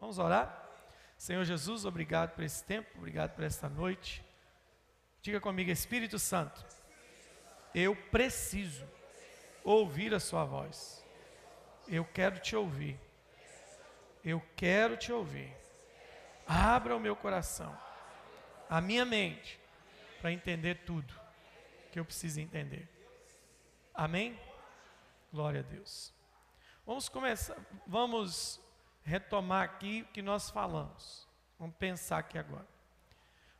Vamos orar? Senhor Jesus, obrigado por esse tempo, obrigado por esta noite. Diga comigo, Espírito Santo, eu preciso ouvir a Sua voz. Eu quero te ouvir. Eu quero te ouvir. Abra o meu coração, a minha mente, para entender tudo que eu preciso entender. Amém? Glória a Deus. Vamos começar, vamos retomar aqui o que nós falamos. Vamos pensar aqui agora.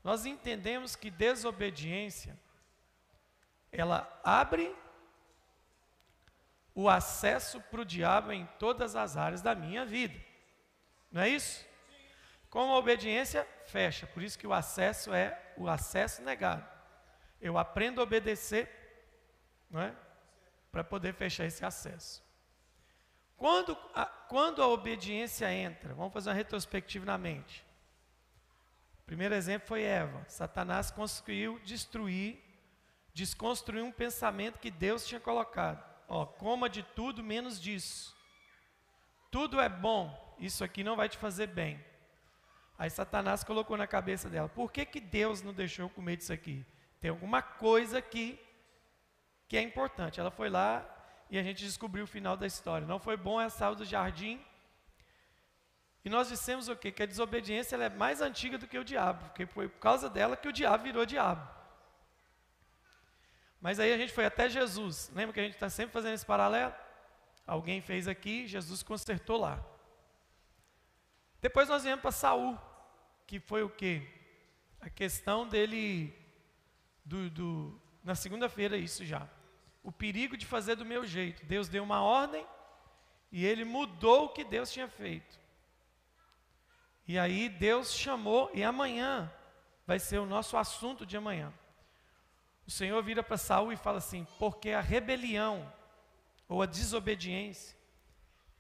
Nós entendemos que desobediência ela abre o acesso para o diabo em todas as áreas da minha vida. Não é isso? Com a obediência, fecha. Por isso que o acesso é o acesso negado. Eu aprendo a obedecer, não é? Para poder fechar esse acesso. Quando a, quando a obediência entra, vamos fazer uma retrospectiva na mente. O primeiro exemplo foi Eva. Satanás conseguiu destruir, desconstruir um pensamento que Deus tinha colocado. Ó, coma de tudo menos disso. Tudo é bom, isso aqui não vai te fazer bem. Aí Satanás colocou na cabeça dela: por que, que Deus não deixou comer disso aqui? Tem alguma coisa aqui que é importante. Ela foi lá e a gente descobriu o final da história. Não foi bom, ela saiu do jardim. E nós dissemos o quê? Que a desobediência é mais antiga do que o diabo, porque foi por causa dela que o diabo virou diabo. Mas aí a gente foi até Jesus. Lembra que a gente está sempre fazendo esse paralelo? Alguém fez aqui, Jesus consertou lá. Depois nós viemos para Saul, que foi o quê? A questão dele, do, do na segunda-feira isso já. O perigo de fazer do meu jeito. Deus deu uma ordem e ele mudou o que Deus tinha feito. E aí Deus chamou, e amanhã vai ser o nosso assunto de amanhã. O Senhor vira para Saul e fala assim: porque a rebelião ou a desobediência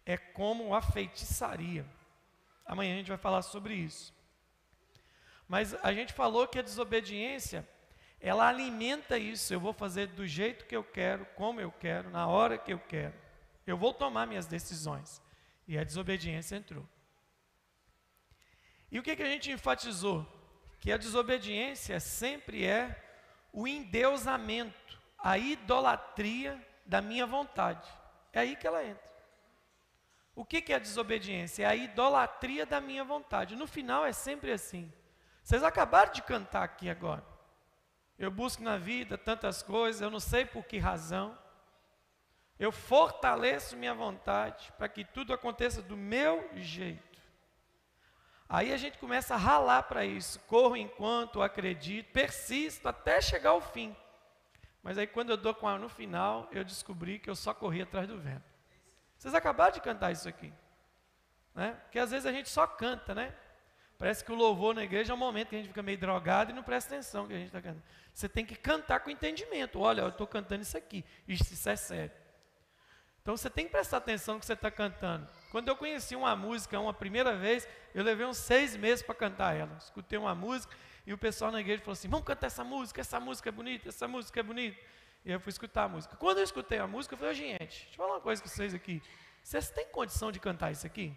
é como a feitiçaria. Amanhã a gente vai falar sobre isso. Mas a gente falou que a desobediência, ela alimenta isso. Eu vou fazer do jeito que eu quero, como eu quero, na hora que eu quero. Eu vou tomar minhas decisões. E a desobediência entrou. E o que, que a gente enfatizou? Que a desobediência sempre é o endeusamento, a idolatria da minha vontade. É aí que ela entra. O que, que é a desobediência? É a idolatria da minha vontade. No final é sempre assim. Vocês acabaram de cantar aqui agora. Eu busco na vida tantas coisas, eu não sei por que razão. Eu fortaleço minha vontade para que tudo aconteça do meu jeito. Aí a gente começa a ralar para isso. Corro enquanto acredito, persisto até chegar ao fim. Mas aí quando eu dou com a no final, eu descobri que eu só corri atrás do vento. Vocês acabaram de cantar isso aqui. Né? Porque às vezes a gente só canta, né? Parece que o louvor na igreja é um momento que a gente fica meio drogado e não presta atenção que a gente está cantando. Você tem que cantar com entendimento. Olha, eu estou cantando isso aqui. Isso, isso é sério. Então você tem que prestar atenção no que você está cantando. Quando eu conheci uma música uma primeira vez, eu levei uns seis meses para cantar ela. Escutei uma música e o pessoal na igreja falou assim: vamos cantar essa música, essa música é bonita, essa música é bonita. E eu fui escutar a música. Quando eu escutei a música, eu falei, gente, deixa eu falar uma coisa com vocês aqui. Vocês têm condição de cantar isso aqui?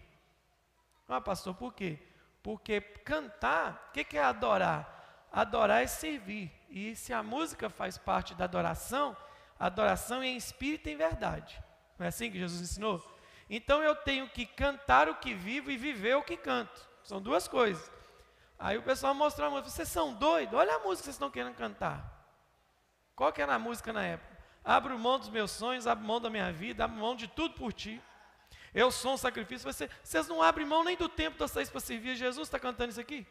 Ah, pastor, por quê? Porque cantar, o que, que é adorar? Adorar é servir. E se a música faz parte da adoração, adoração é em espírito e em verdade. Não é assim que Jesus ensinou? Então eu tenho que cantar o que vivo e viver o que canto. São duas coisas. Aí o pessoal mostrou a música, vocês são doidos? Olha a música que vocês estão querendo cantar. Qual que era a música na época? Abro mão dos meus sonhos, abro mão da minha vida, abro mão de tudo por ti. Eu sou um sacrifício. Você, vocês não abrem mão nem do tempo de vocês para servir Jesus. Está cantando isso aqui?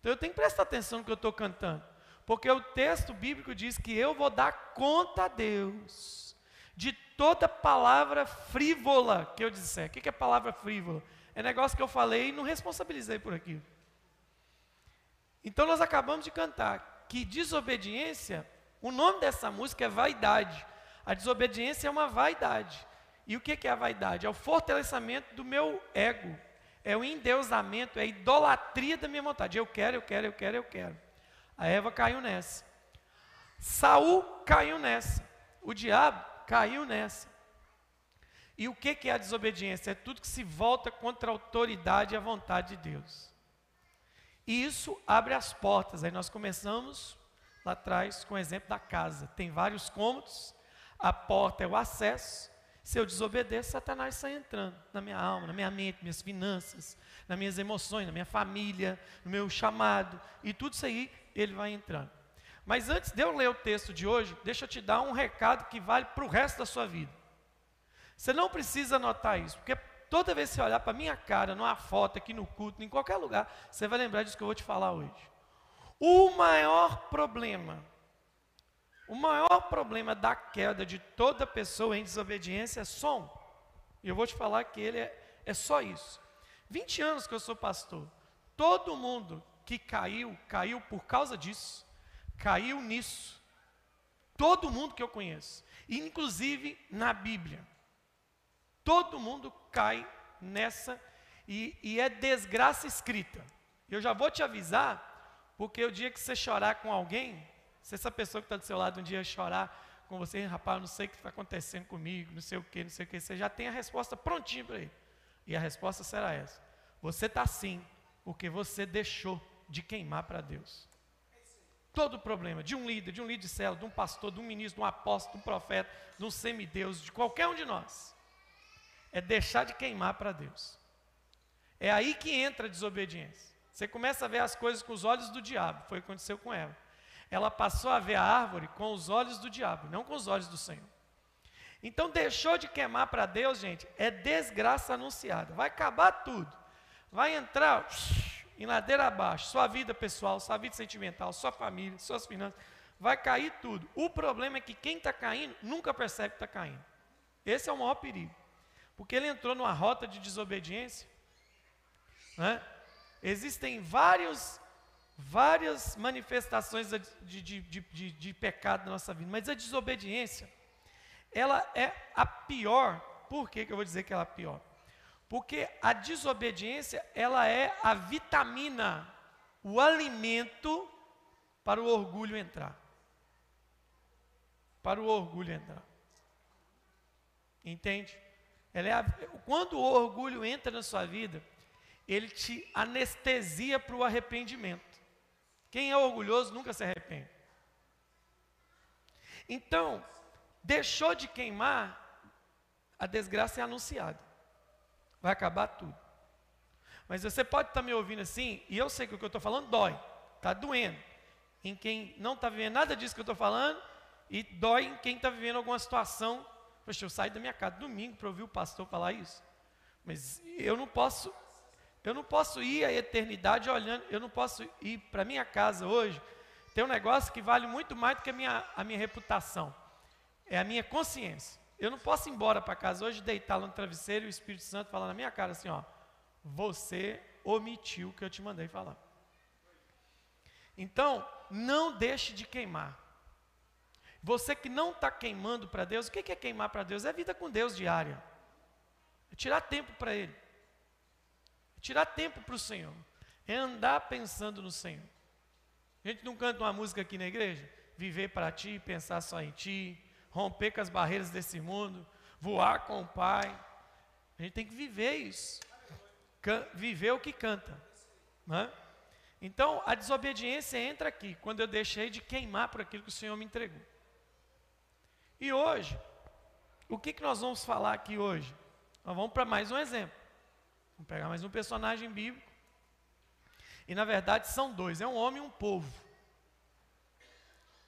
Então eu tenho que prestar atenção no que eu estou cantando. Porque o texto bíblico diz que eu vou dar conta a Deus de toda palavra frívola que eu disser. O que é palavra frívola? É negócio que eu falei e não responsabilizei por aquilo. Então nós acabamos de cantar que desobediência o nome dessa música é vaidade. A desobediência é uma vaidade. E o que é a vaidade? É o fortalecimento do meu ego. É o endeusamento, é a idolatria da minha vontade. Eu quero, eu quero, eu quero, eu quero. A Eva caiu nessa. Saul caiu nessa. O diabo caiu nessa. E o que é a desobediência? É tudo que se volta contra a autoridade e a vontade de Deus. E isso abre as portas. Aí nós começamos lá atrás com o exemplo da casa. Tem vários cômodos, a porta é o acesso. Se eu desobedeço, Satanás sai entrando na minha alma, na minha mente, minhas finanças, nas minhas emoções, na minha família, no meu chamado, e tudo isso aí ele vai entrando. Mas antes de eu ler o texto de hoje, deixa eu te dar um recado que vale para o resto da sua vida. Você não precisa anotar isso, porque toda vez que você olhar para a minha cara, numa foto, aqui no culto, em qualquer lugar, você vai lembrar disso que eu vou te falar hoje. O maior problema, o maior problema da queda de toda pessoa em desobediência é som. E eu vou te falar que ele é, é só isso. 20 anos que eu sou pastor. Todo mundo que caiu, caiu por causa disso. Caiu nisso. Todo mundo que eu conheço. Inclusive na Bíblia. Todo mundo cai nessa e, e é desgraça escrita. Eu já vou te avisar, porque o dia que você chorar com alguém, se essa pessoa que está do seu lado um dia chorar com você, rapaz, não sei o que está acontecendo comigo, não sei o que, não sei o que, você já tem a resposta prontinha para ele. E a resposta será essa: Você está assim, porque você deixou de queimar para Deus. Todo problema de um líder, de um líder de célula, de um pastor, de um ministro, de um apóstolo, de um profeta, de um semideus, de qualquer um de nós, é deixar de queimar para Deus. É aí que entra a desobediência. Você começa a ver as coisas com os olhos do diabo, foi o que aconteceu com ela. Ela passou a ver a árvore com os olhos do diabo, não com os olhos do Senhor. Então deixou de queimar para Deus, gente, é desgraça anunciada. Vai acabar tudo. Vai entrar em ladeira abaixo, sua vida pessoal, sua vida sentimental, sua família, suas finanças, vai cair tudo. O problema é que quem está caindo nunca percebe que está caindo. Esse é o maior perigo. Porque ele entrou numa rota de desobediência. Né? Existem vários, várias manifestações de, de, de, de pecado na nossa vida, mas a desobediência ela é a pior. Por que, que eu vou dizer que ela é a pior? Porque a desobediência, ela é a vitamina, o alimento para o orgulho entrar. Para o orgulho entrar. Entende? Ela é a, quando o orgulho entra na sua vida, ele te anestesia para o arrependimento. Quem é orgulhoso nunca se arrepende. Então, deixou de queimar, a desgraça é anunciada. Vai acabar tudo. Mas você pode estar me ouvindo assim, e eu sei que o que eu estou falando dói, está doendo. Em quem não está vivendo nada disso que eu estou falando, e dói em quem está vivendo alguma situação. Poxa, eu saí da minha casa domingo para ouvir o pastor falar isso. Mas eu não posso, eu não posso ir à eternidade olhando, eu não posso ir para minha casa hoje. Tem um negócio que vale muito mais do que a minha, a minha reputação é a minha consciência. Eu não posso ir embora para casa hoje, deitar lá no travesseiro e o Espírito Santo falar na minha cara assim: ó, você omitiu o que eu te mandei falar. Então, não deixe de queimar. Você que não está queimando para Deus, o que é queimar para Deus? É vida com Deus diária. É tirar tempo para Ele. Tirar tempo para o Senhor. É andar pensando no Senhor. A gente não canta uma música aqui na igreja? Viver para Ti, pensar só em Ti, romper com as barreiras desse mundo, voar com o Pai. A gente tem que viver isso. Viver o que canta. Né? Então, a desobediência entra aqui, quando eu deixei de queimar por aquilo que o Senhor me entregou. E hoje, o que, que nós vamos falar aqui hoje? Nós vamos para mais um exemplo. Vamos pegar mais um personagem bíblico. E na verdade são dois: é um homem e um povo.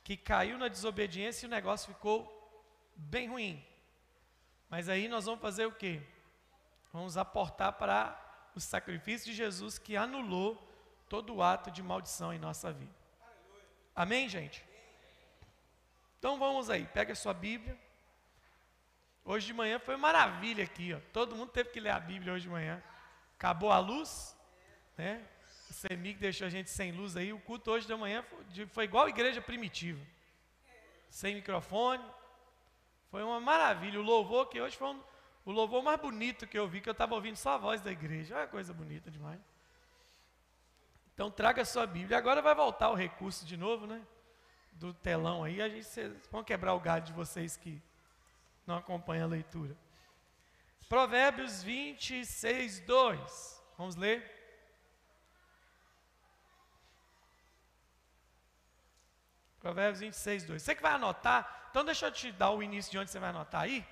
Que caiu na desobediência e o negócio ficou bem ruim. Mas aí nós vamos fazer o quê? Vamos aportar para o sacrifício de Jesus que anulou todo o ato de maldição em nossa vida. Amém, gente? Então vamos aí, pega a sua Bíblia. Hoje de manhã foi maravilha aqui, ó. Todo mundo teve que ler a Bíblia hoje de manhã. Acabou a luz, né? O CEMIG deixou a gente sem luz aí. O culto hoje de manhã foi, foi igual a igreja primitiva. Sem microfone, foi uma maravilha. O louvor que hoje foi um, o louvor mais bonito que eu vi, que eu estava ouvindo só a voz da igreja. Olha coisa bonita demais. Então traga a sua Bíblia. Agora vai voltar o recurso de novo, né? Do telão aí. A gente vão quebrar o galho de vocês que não acompanham a leitura. Provérbios 26, 2. Vamos ler? Provérbios 26, 2. Você que vai anotar, então deixa eu te dar o início de onde você vai anotar aí,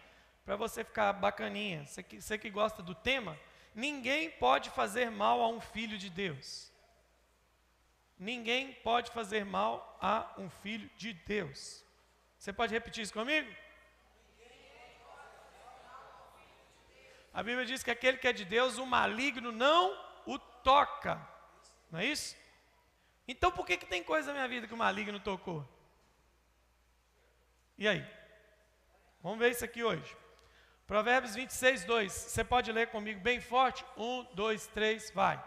para você ficar bacaninha. Você que, você que gosta do tema, ninguém pode fazer mal a um filho de Deus. Ninguém pode fazer mal a um filho de Deus. Você pode repetir isso comigo? A Bíblia diz que aquele que é de Deus, o maligno não o toca. Não é isso? Então por que, que tem coisa na minha vida que o maligno tocou? E aí? Vamos ver isso aqui hoje. Provérbios 26, 2. Você pode ler comigo bem forte? Um, dois, três, vai.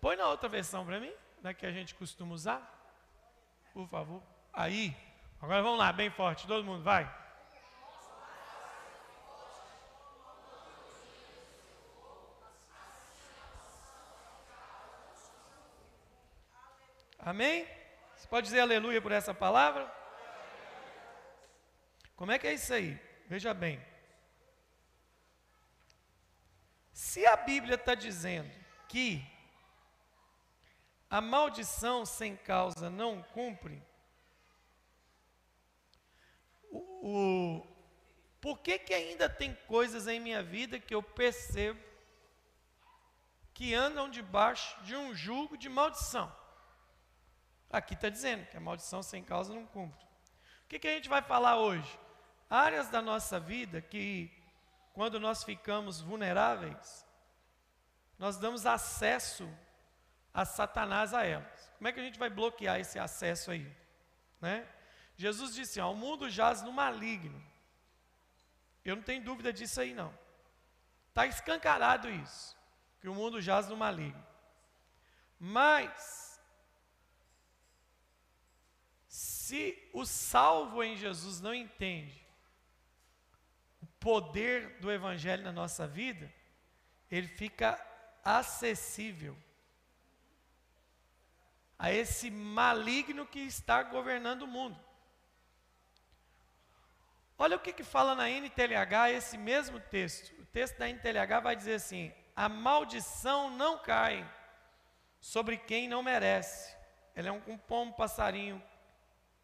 Põe na outra versão para mim, da que a gente costuma usar. Por favor. Aí. Agora vamos lá, bem forte, todo mundo, vai. Amém? Você pode dizer aleluia por essa palavra? Como é que é isso aí? Veja bem. Se a Bíblia está dizendo que a maldição sem causa não cumpre, o, o, por que, que ainda tem coisas em minha vida que eu percebo que andam debaixo de um jugo de maldição? Aqui está dizendo que a maldição sem causa não cumpre. O que, que a gente vai falar hoje? Áreas da nossa vida que, quando nós ficamos vulneráveis, nós damos acesso a Satanás a elas. Como é que a gente vai bloquear esse acesso aí? Né? Jesus disse: ó, o mundo jaz no maligno. Eu não tenho dúvida disso aí, não. Está escancarado isso, que o mundo jaz no maligno. Mas, se o salvo em Jesus não entende o poder do Evangelho na nossa vida, ele fica acessível a esse maligno que está governando o mundo. Olha o que, que fala na NTLH esse mesmo texto. O texto da NTLH vai dizer assim: a maldição não cai sobre quem não merece. Ela é um, um pombo passarinho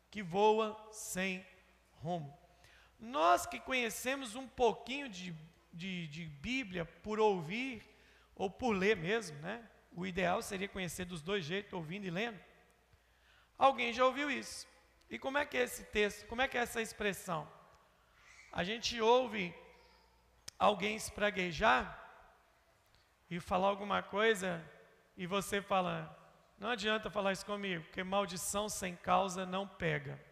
que voa sem rumo. Nós que conhecemos um pouquinho de, de, de Bíblia por ouvir ou por ler mesmo, né? O ideal seria conhecer dos dois jeitos, ouvindo e lendo. Alguém já ouviu isso. E como é que é esse texto? Como é que é essa expressão? A gente ouve alguém espraguejar e falar alguma coisa e você fala: Não adianta falar isso comigo, porque maldição sem causa não pega.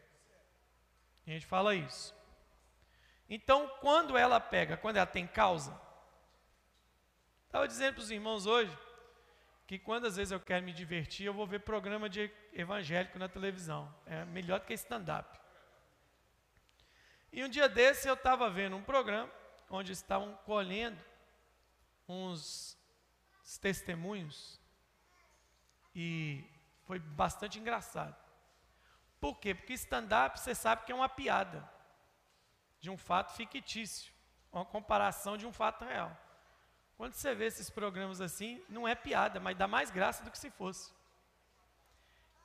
A gente fala isso. Então, quando ela pega, quando ela tem causa, estava dizendo para os irmãos hoje, que quando às vezes eu quero me divertir, eu vou ver programa de evangélico na televisão. É melhor do que stand-up. E um dia desse eu estava vendo um programa onde estavam colhendo uns testemunhos e foi bastante engraçado. Por quê? Porque stand-up você sabe que é uma piada de um fato fictício, uma comparação de um fato real. Quando você vê esses programas assim, não é piada, mas dá mais graça do que se fosse.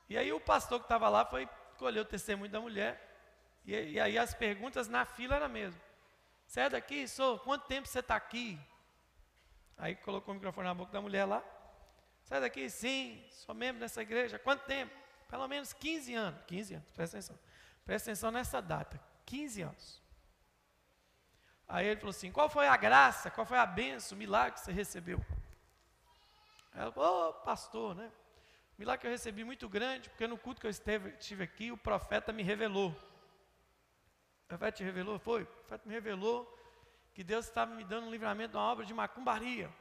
E aí o pastor que estava lá foi colher o testemunho da mulher. E, e, aí as perguntas na fila era mesmo. Você é daqui? Sou. Quanto tempo você está aqui? Aí colocou o microfone na boca da mulher lá. Você é daqui? Sim. Sou membro dessa igreja. Quanto tempo? Pelo menos 15 anos. 15 anos, presta atenção. Presta atenção nessa data. 15 anos. Aí ele falou assim: qual foi a graça, qual foi a benção, o milagre que você recebeu? Ela falou: oh, pastor, né? O milagre que eu recebi muito grande, porque no culto que eu esteve, estive aqui, o profeta me revelou. O profeta te revelou? Foi. O profeta me revelou que Deus estava me dando um livramento de uma obra de macumbaria.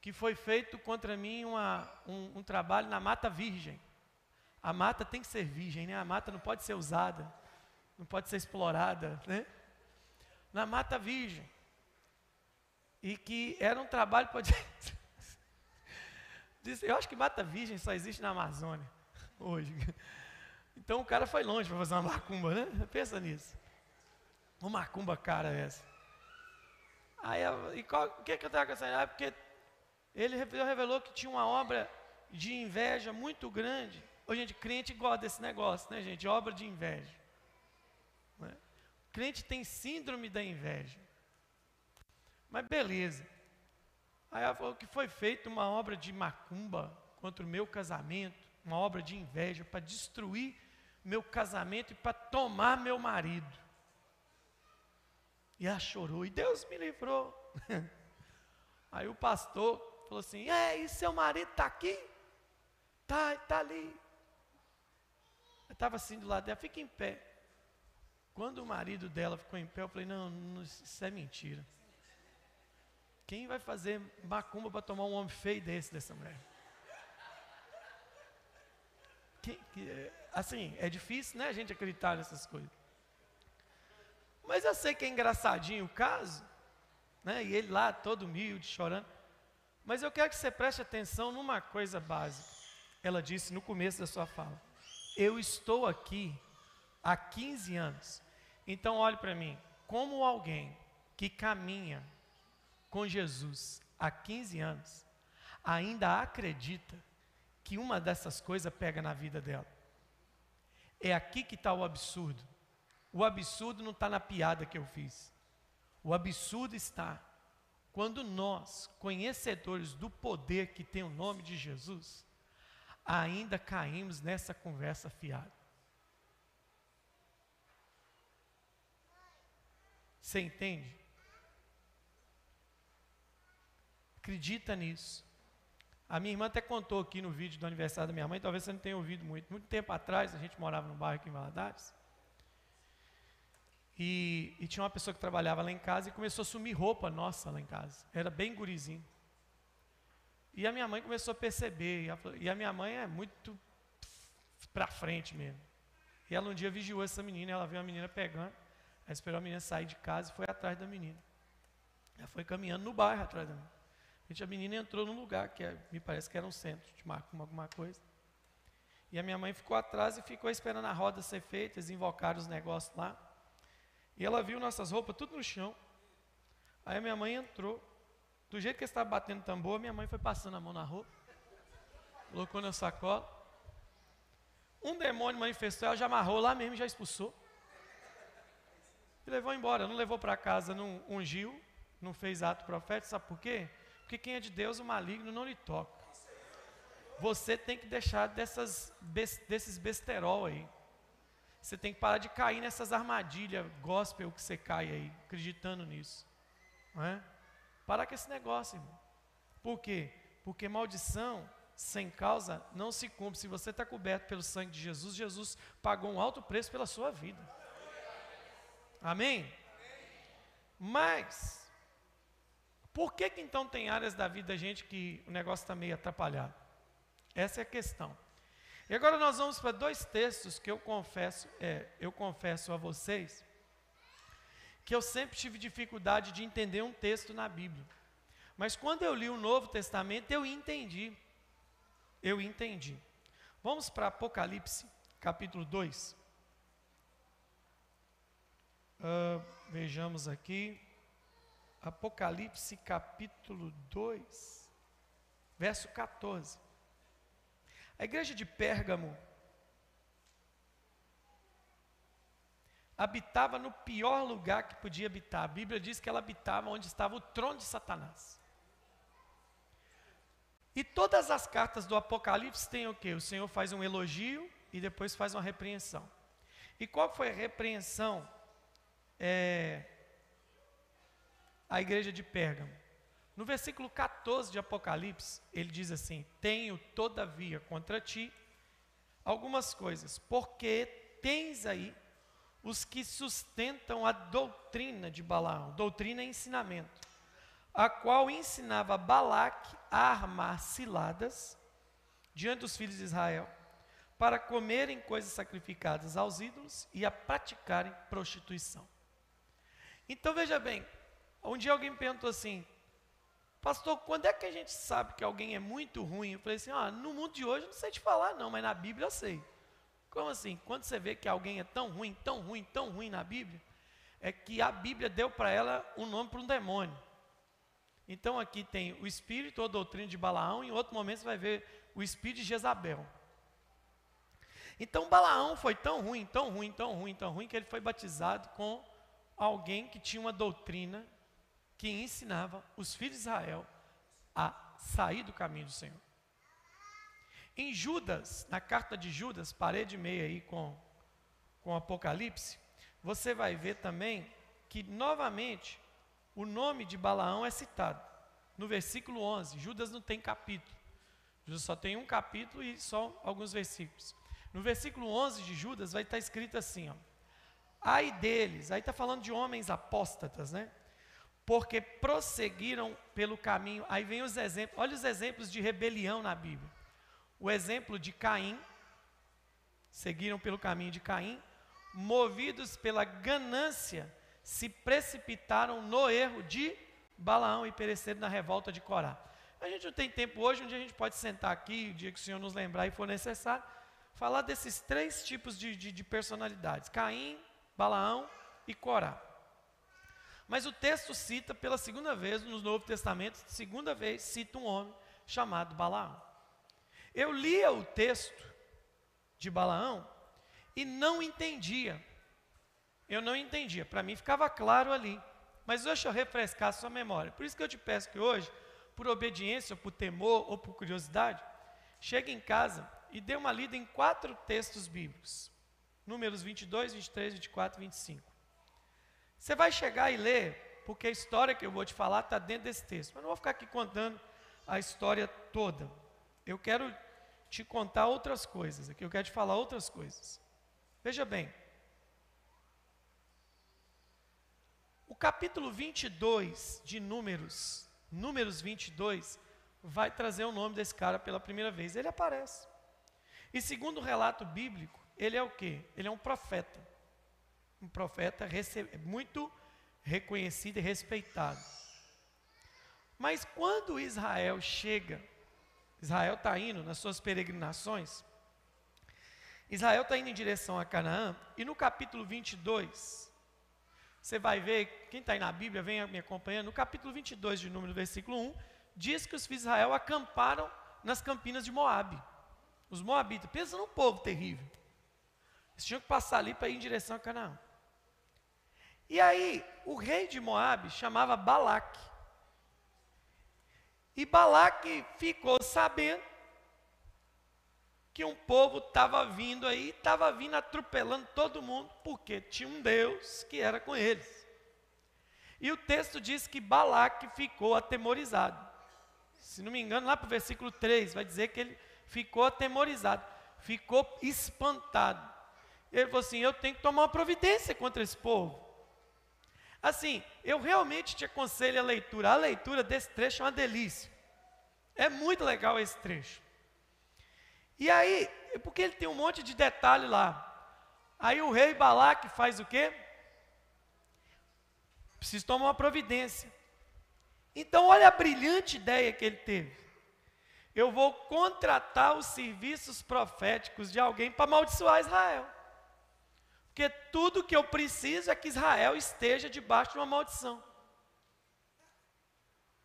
Que foi feito contra mim uma, um, um trabalho na mata virgem. A mata tem que ser virgem, né? A mata não pode ser usada, não pode ser explorada, né? Na Mata Virgem. E que era um trabalho, pode Eu acho que mata virgem só existe na Amazônia hoje. Então o cara foi longe para fazer uma macumba, né? Pensa nisso. Uma macumba cara essa. Aí, e o que, que eu estava com essa ah, Porque ele revelou que tinha uma obra de inveja muito grande. Ô, gente, crente gosta desse negócio, né, gente? Obra de inveja. Crente tem síndrome da inveja. Mas beleza. Aí ela falou que foi feita uma obra de macumba contra o meu casamento, uma obra de inveja para destruir meu casamento e para tomar meu marido. E ela chorou, e Deus me livrou. Aí o pastor falou assim: É, e seu marido está aqui? Tá, está ali. Eu estava assim do lado dela, fica em pé. Quando o marido dela ficou em pé, eu falei: Não, isso é mentira. Quem vai fazer macumba para tomar um homem feio desse dessa mulher? Que, assim, é difícil, né, a gente acreditar nessas coisas. Mas eu sei que é engraçadinho o caso, né? E ele lá todo humilde, chorando. Mas eu quero que você preste atenção numa coisa básica. Ela disse no começo da sua fala: Eu estou aqui há 15 anos. Então olhe para mim, como alguém que caminha com Jesus há 15 anos ainda acredita que uma dessas coisas pega na vida dela. É aqui que está o absurdo. O absurdo não está na piada que eu fiz. O absurdo está quando nós, conhecedores do poder que tem o nome de Jesus, ainda caímos nessa conversa fiada. Você entende? Acredita nisso. A minha irmã até contou aqui no vídeo do aniversário da minha mãe, talvez você não tenha ouvido muito. Muito tempo atrás, a gente morava num bairro aqui em Valadares. E, e, tinha uma pessoa que trabalhava lá em casa e começou a sumir roupa nossa lá em casa. Era bem gurizinho. E a minha mãe começou a perceber. E a, e a minha mãe é muito pra frente mesmo. E ela um dia vigiou essa menina, ela viu a menina pegando. Aí esperou a menina sair de casa e foi atrás da menina. Ela foi caminhando no bairro atrás da menina. A menina entrou num lugar que é, me parece que era um centro de macumba, alguma coisa. E a minha mãe ficou atrás e ficou esperando a roda ser feita, eles invocaram os negócios lá. E ela viu nossas roupas tudo no chão. Aí a minha mãe entrou. Do jeito que estava batendo tambor, minha mãe foi passando a mão na roupa. Colocou na sacola. Um demônio manifestou, ela já amarrou lá mesmo, já expulsou. E levou embora. Não levou para casa, não ungiu, não fez ato profético. Sabe por quê? Porque quem é de Deus, o maligno não lhe toca. Você tem que deixar dessas, desses besterol aí. Você tem que parar de cair nessas armadilhas gospel que você cai aí, acreditando nisso. Não é? Parar com esse negócio, irmão. Por quê? Porque maldição sem causa não se cumpre. Se você está coberto pelo sangue de Jesus, Jesus pagou um alto preço pela sua vida. Amém? Mas, por que, que então tem áreas da vida da gente que o negócio está meio atrapalhado? Essa é a questão. E agora nós vamos para dois textos que eu confesso, é, eu confesso a vocês, que eu sempre tive dificuldade de entender um texto na Bíblia. Mas quando eu li o Novo Testamento, eu entendi. Eu entendi. Vamos para Apocalipse, capítulo 2. Uh, vejamos aqui. Apocalipse, capítulo 2, verso 14. A igreja de Pérgamo habitava no pior lugar que podia habitar. A Bíblia diz que ela habitava onde estava o trono de Satanás. E todas as cartas do Apocalipse têm o que? O Senhor faz um elogio e depois faz uma repreensão. E qual foi a repreensão é, à igreja de Pérgamo? No versículo 14 de Apocalipse, ele diz assim: Tenho todavia contra ti algumas coisas, porque tens aí os que sustentam a doutrina de Balaão, doutrina e ensinamento, a qual ensinava Balaque a armar ciladas diante dos filhos de Israel, para comerem coisas sacrificadas aos ídolos e a praticarem prostituição. Então veja bem, um dia alguém perguntou assim: Pastor, quando é que a gente sabe que alguém é muito ruim? Eu falei assim: ah, no mundo de hoje eu não sei te falar, não, mas na Bíblia eu sei. Como assim? Quando você vê que alguém é tão ruim, tão ruim, tão ruim na Bíblia, é que a Bíblia deu para ela um nome para um demônio. Então aqui tem o espírito ou doutrina de Balaão, e em outro momento você vai ver o espírito de Jezabel. Então Balaão foi tão ruim, tão ruim, tão ruim, tão ruim, que ele foi batizado com alguém que tinha uma doutrina que ensinava os filhos de Israel a sair do caminho do Senhor. Em Judas, na carta de Judas, parede meia aí com, com Apocalipse, você vai ver também que novamente o nome de Balaão é citado. No versículo 11, Judas não tem capítulo. Judas só tem um capítulo e só alguns versículos. No versículo 11 de Judas vai estar escrito assim, ó. Ai deles, aí está falando de homens apóstatas, né? Porque prosseguiram pelo caminho. Aí vem os exemplos, olha os exemplos de rebelião na Bíblia. O exemplo de Caim, seguiram pelo caminho de Caim, movidos pela ganância, se precipitaram no erro de Balaão e pereceram na revolta de Corá. A gente não tem tempo hoje, onde a gente pode sentar aqui, o dia que o Senhor nos lembrar e for necessário, falar desses três tipos de, de, de personalidades: Caim, Balaão e Corá. Mas o texto cita pela segunda vez no Novo Testamento, segunda vez cita um homem chamado Balaão. Eu lia o texto de Balaão e não entendia. Eu não entendia. Para mim ficava claro ali. Mas deixa eu refrescar a sua memória. Por isso que eu te peço que hoje, por obediência, ou por temor ou por curiosidade, chegue em casa e dê uma lida em quatro textos bíblicos. Números 22, 23, 24 e 25. Você vai chegar e ler, porque a história que eu vou te falar está dentro desse texto. Mas não vou ficar aqui contando a história toda. Eu quero te contar outras coisas aqui, eu quero te falar outras coisas. Veja bem. O capítulo 22 de Números, Números 22, vai trazer o nome desse cara pela primeira vez. Ele aparece. E segundo o relato bíblico, ele é o quê? Ele é um profeta. Um profeta muito reconhecido e respeitado. Mas quando Israel chega, Israel está indo nas suas peregrinações, Israel está indo em direção a Canaã, e no capítulo 22, você vai ver, quem está aí na Bíblia, vem me acompanhando, no capítulo 22 de número, versículo 1, diz que os filhos de Israel acamparam nas campinas de Moabe. Os moabitas, pensa num povo terrível. Eles tinham que passar ali para ir em direção a Canaã. E aí, o rei de Moabe chamava Balaque. E Balaque ficou sabendo que um povo estava vindo aí, estava vindo atropelando todo mundo, porque tinha um Deus que era com eles. E o texto diz que Balaque ficou atemorizado. Se não me engano, lá para o versículo 3, vai dizer que ele ficou atemorizado, ficou espantado. Ele falou assim: Eu tenho que tomar uma providência contra esse povo. Assim, eu realmente te aconselho a leitura. A leitura desse trecho é uma delícia. É muito legal esse trecho. E aí, é porque ele tem um monte de detalhe lá. Aí o rei Balaque faz o quê? Precisa tomar uma providência. Então, olha a brilhante ideia que ele teve. Eu vou contratar os serviços proféticos de alguém para amaldiçoar Israel. Porque tudo que eu preciso é que Israel esteja debaixo de uma maldição.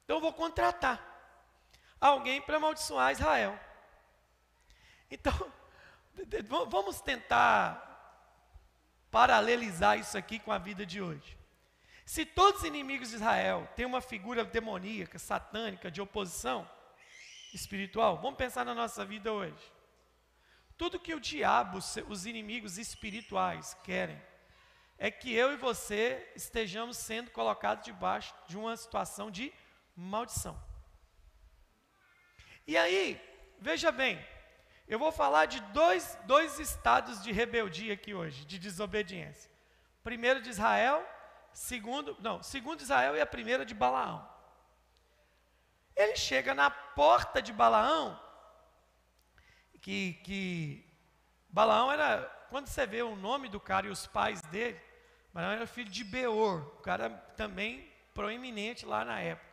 Então eu vou contratar alguém para amaldiçoar Israel. Então, vamos tentar paralelizar isso aqui com a vida de hoje. Se todos os inimigos de Israel têm uma figura demoníaca, satânica, de oposição espiritual, vamos pensar na nossa vida hoje. Tudo que o diabo, os inimigos espirituais querem, é que eu e você estejamos sendo colocados debaixo de uma situação de maldição. E aí, veja bem, eu vou falar de dois, dois estados de rebeldia aqui hoje, de desobediência. Primeiro de Israel, segundo, não, segundo Israel e a primeira de Balaão. Ele chega na porta de Balaão que, que Balaão era, quando você vê o nome do cara e os pais dele, Balaão era filho de Beor, um cara também proeminente lá na época.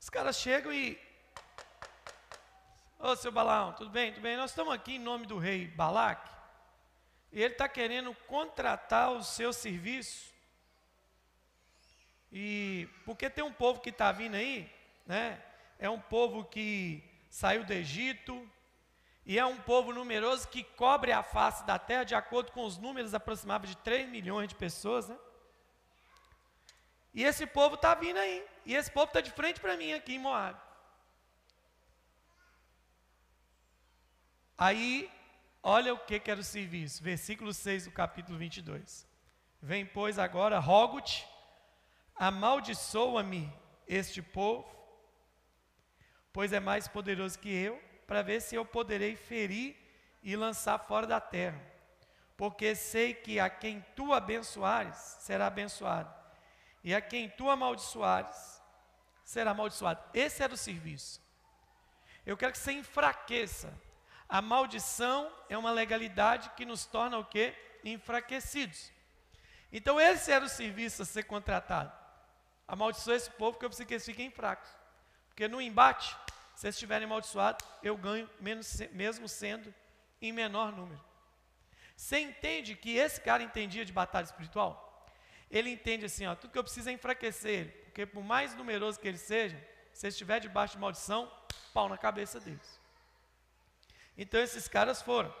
Os caras chegam e. Ô seu Balaão, tudo bem? Tudo bem? Nós estamos aqui em nome do rei Balaque. E ele está querendo contratar o seu serviço. E porque tem um povo que está vindo aí, né? É um povo que saiu do Egito, e é um povo numeroso que cobre a face da terra, de acordo com os números aproximados de 3 milhões de pessoas, né? E esse povo está vindo aí. E esse povo está de frente para mim aqui em Moab. Aí, olha o que, que era o serviço. Versículo 6 do capítulo 22. Vem, pois, agora, rogo-te, amaldiçoa-me este povo, pois é mais poderoso que eu, para ver se eu poderei ferir e lançar fora da terra. Porque sei que a quem tu abençoares será abençoado, e a quem tu amaldiçoares será amaldiçoado. Esse era o serviço. Eu quero que você enfraqueça. A maldição é uma legalidade que nos torna o quê? Enfraquecidos. Então esse era o serviço a ser contratado. Amaldiçoa esse povo porque eu preciso que eles fiquem fracos. Porque no embate, se eles estiverem amaldiçoados, eu ganho menos, mesmo sendo em menor número. Você entende que esse cara entendia de batalha espiritual? Ele entende assim, ó, tudo que eu preciso é enfraquecer ele, porque por mais numeroso que ele seja, se ele estiver debaixo de maldição, pau na cabeça deles. Então esses caras foram.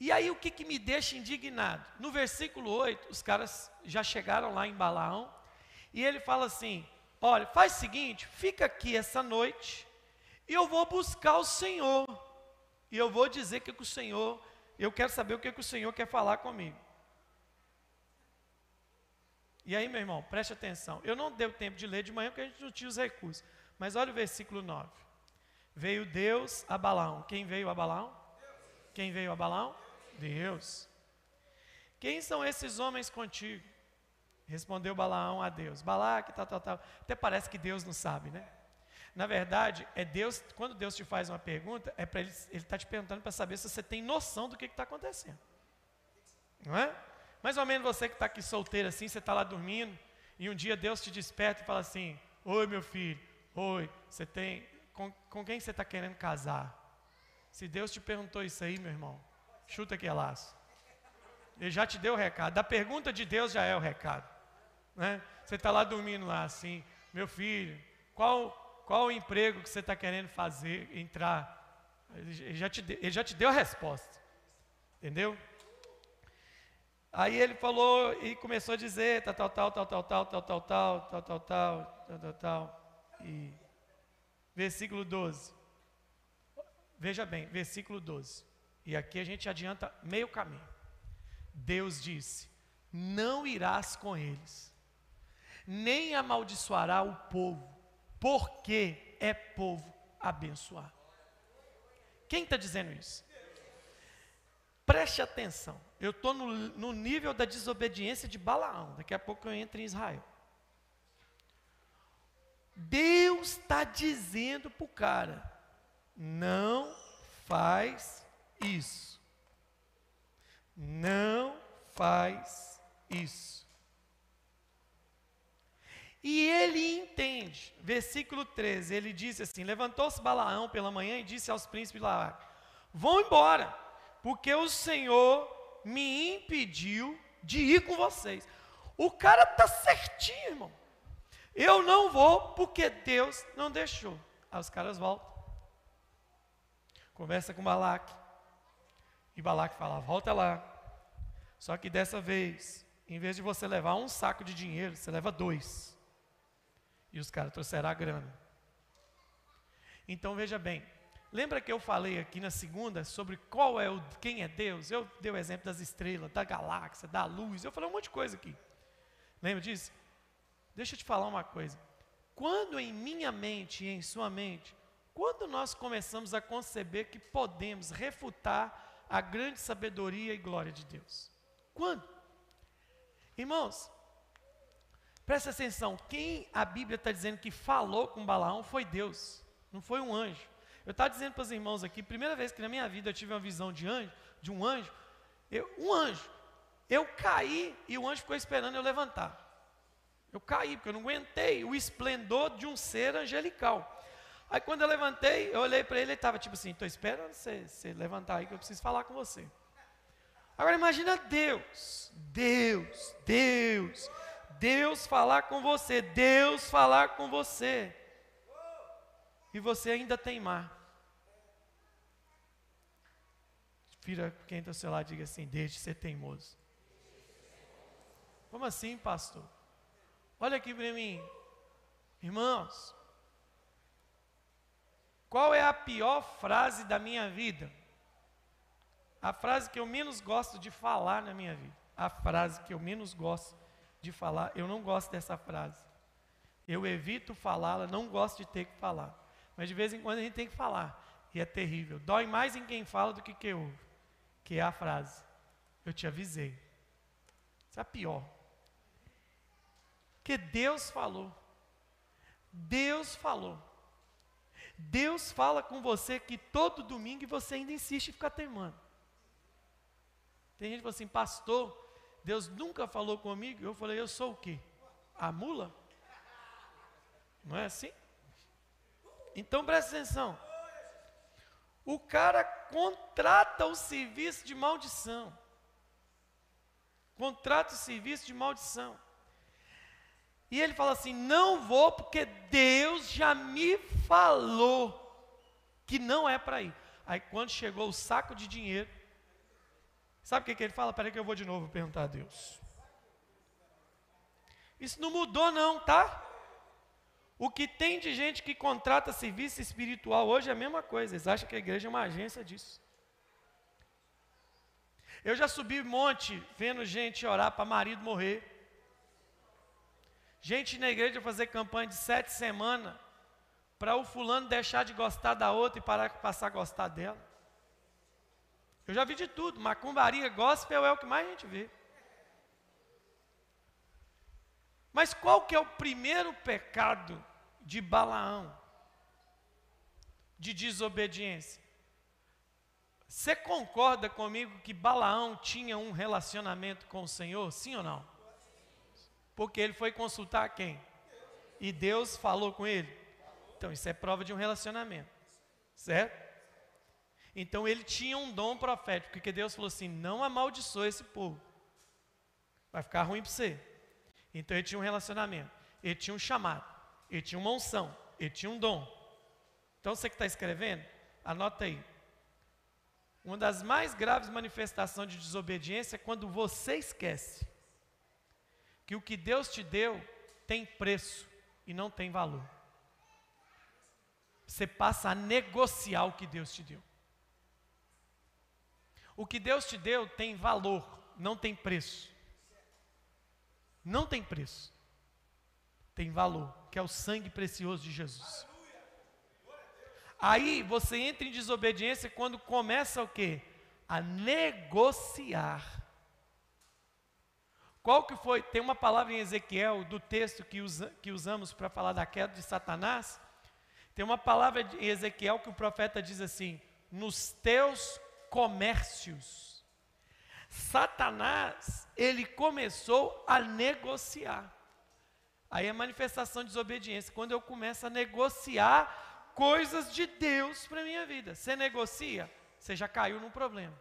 E aí o que, que me deixa indignado? No versículo 8, os caras já chegaram lá em Balaão, e ele fala assim: Olha, faz o seguinte, fica aqui essa noite e eu vou buscar o Senhor. E eu vou dizer que, que o Senhor, eu quero saber o que, que o Senhor quer falar comigo. E aí, meu irmão, preste atenção. Eu não deu tempo de ler de manhã porque a gente não tinha os recursos. Mas olha o versículo 9. Veio Deus a Balaão. Quem veio a Balaão? Quem veio a Balaão? Deus. Quem são esses homens contigo? Respondeu Balaão a Deus. Balaque, tal, tal, tal. Até parece que Deus não sabe, né? Na verdade, é Deus, quando Deus te faz uma pergunta, é para ele, está te perguntando para saber se você tem noção do que está acontecendo. Não é? Mais ou menos você que está aqui solteiro assim, você está lá dormindo, e um dia Deus te desperta e fala assim: Oi, meu filho, oi, você tem. Com, com quem você está querendo casar? Se Deus te perguntou isso aí, meu irmão, chuta que é laço. Ele já te deu o recado. Da pergunta de Deus já é o recado. Né? Você está lá dormindo lá assim, meu filho, qual, qual o emprego que você está querendo fazer, entrar? Ele já, te, ele já te deu a resposta. Entendeu? Aí ele falou e começou a dizer tal, tal, tal, tal, tal, tal, tal, tal, tal, tal, tal, tal, tal, tal, tal. E versículo 12. Veja bem, versículo 12. E aqui a gente adianta meio caminho. Deus disse: Não irás com eles, nem amaldiçoará o povo, porque é povo abençoado. Quem está dizendo isso? Preste atenção, eu estou no, no, nível da desobediência de Balaão, daqui a pouco eu entro em Israel. Deus está dizendo para o cara: não faz isso. Não faz isso. E ele entende, versículo 13, ele diz assim: Levantou-se Balaão pela manhã e disse aos príncipes de Laar: Vão embora, porque o Senhor me impediu de ir com vocês. O cara está certinho, irmão. Eu não vou porque Deus não deixou. Aí os caras voltam. Conversa com Balaque. E Balaque fala: Volta lá. Só que dessa vez, em vez de você levar um saco de dinheiro, você leva dois. E os caras trouxeram a grana. Então veja bem, lembra que eu falei aqui na segunda sobre qual é o quem é Deus? Eu dei o exemplo das estrelas, da galáxia, da luz. Eu falei um monte de coisa aqui. Lembra disso? Deixa eu te falar uma coisa. Quando em minha mente e em sua mente, quando nós começamos a conceber que podemos refutar a grande sabedoria e glória de Deus? Quando? Irmãos, Presta atenção, quem a Bíblia está dizendo que falou com Balaão foi Deus, não foi um anjo. Eu estava dizendo para os irmãos aqui, primeira vez que na minha vida eu tive uma visão de anjo, de um anjo, eu, um anjo. Eu caí e o anjo ficou esperando eu levantar. Eu caí, porque eu não aguentei o esplendor de um ser angelical. Aí quando eu levantei, eu olhei para ele, ele estava tipo assim, estou esperando você, você levantar aí que eu preciso falar com você. Agora imagina Deus, Deus, Deus, Deus falar com você, Deus falar com você. E você ainda teimar. Vira quem está ao seu lado diga assim, deixe de ser teimoso. Como assim, pastor? Olha aqui para mim. Irmãos, qual é a pior frase da minha vida? A frase que eu menos gosto de falar na minha vida. A frase que eu menos gosto de falar, eu não gosto dessa frase. Eu evito falá-la, não gosto de ter que falar. Mas de vez em quando a gente tem que falar. E é terrível. Dói mais em quem fala do que quem ouve. Que é a frase. Eu te avisei. Isso é pior. Porque Deus falou. Deus falou. Deus fala com você que todo domingo e você ainda insiste em ficar teimando. Tem gente que fala assim, pastor, Deus nunca falou comigo. Eu falei, eu sou o quê? A mula? Não é assim? Então presta atenção. O cara contrata o serviço de maldição. Contrata o serviço de maldição. E ele fala assim: não vou porque Deus já me falou que não é para ir. Aí quando chegou o saco de dinheiro, sabe o que, que ele fala? Peraí que eu vou de novo perguntar a Deus. Isso não mudou não, tá? O que tem de gente que contrata serviço espiritual hoje é a mesma coisa. Eles acham que a igreja é uma agência disso. Eu já subi monte vendo gente orar para marido morrer. Gente na igreja fazer campanha de sete semanas para o fulano deixar de gostar da outra e parar de passar a gostar dela. Eu já vi de tudo, macumbaria, gospel é o que mais a gente vê. Mas qual que é o primeiro pecado de Balaão? De desobediência. Você concorda comigo que Balaão tinha um relacionamento com o Senhor? Sim ou não? Porque ele foi consultar quem? E Deus falou com ele. Então, isso é prova de um relacionamento. Certo? Então, ele tinha um dom profético, porque Deus falou assim: não amaldiçoe esse povo. Vai ficar ruim para você. Então, ele tinha um relacionamento. Ele tinha um chamado. Ele tinha uma unção. Ele tinha um dom. Então, você que está escrevendo, anota aí. Uma das mais graves manifestações de desobediência é quando você esquece que o que Deus te deu tem preço e não tem valor. Você passa a negociar o que Deus te deu. O que Deus te deu tem valor, não tem preço. Não tem preço. Tem valor, que é o sangue precioso de Jesus. Aí você entra em desobediência quando começa o quê? A negociar qual que foi? Tem uma palavra em Ezequiel, do texto que, usa, que usamos para falar da queda de Satanás. Tem uma palavra em Ezequiel que o profeta diz assim: nos teus comércios. Satanás, ele começou a negociar. Aí é manifestação de desobediência. Quando eu começo a negociar coisas de Deus para minha vida. Você negocia, você já caiu num problema.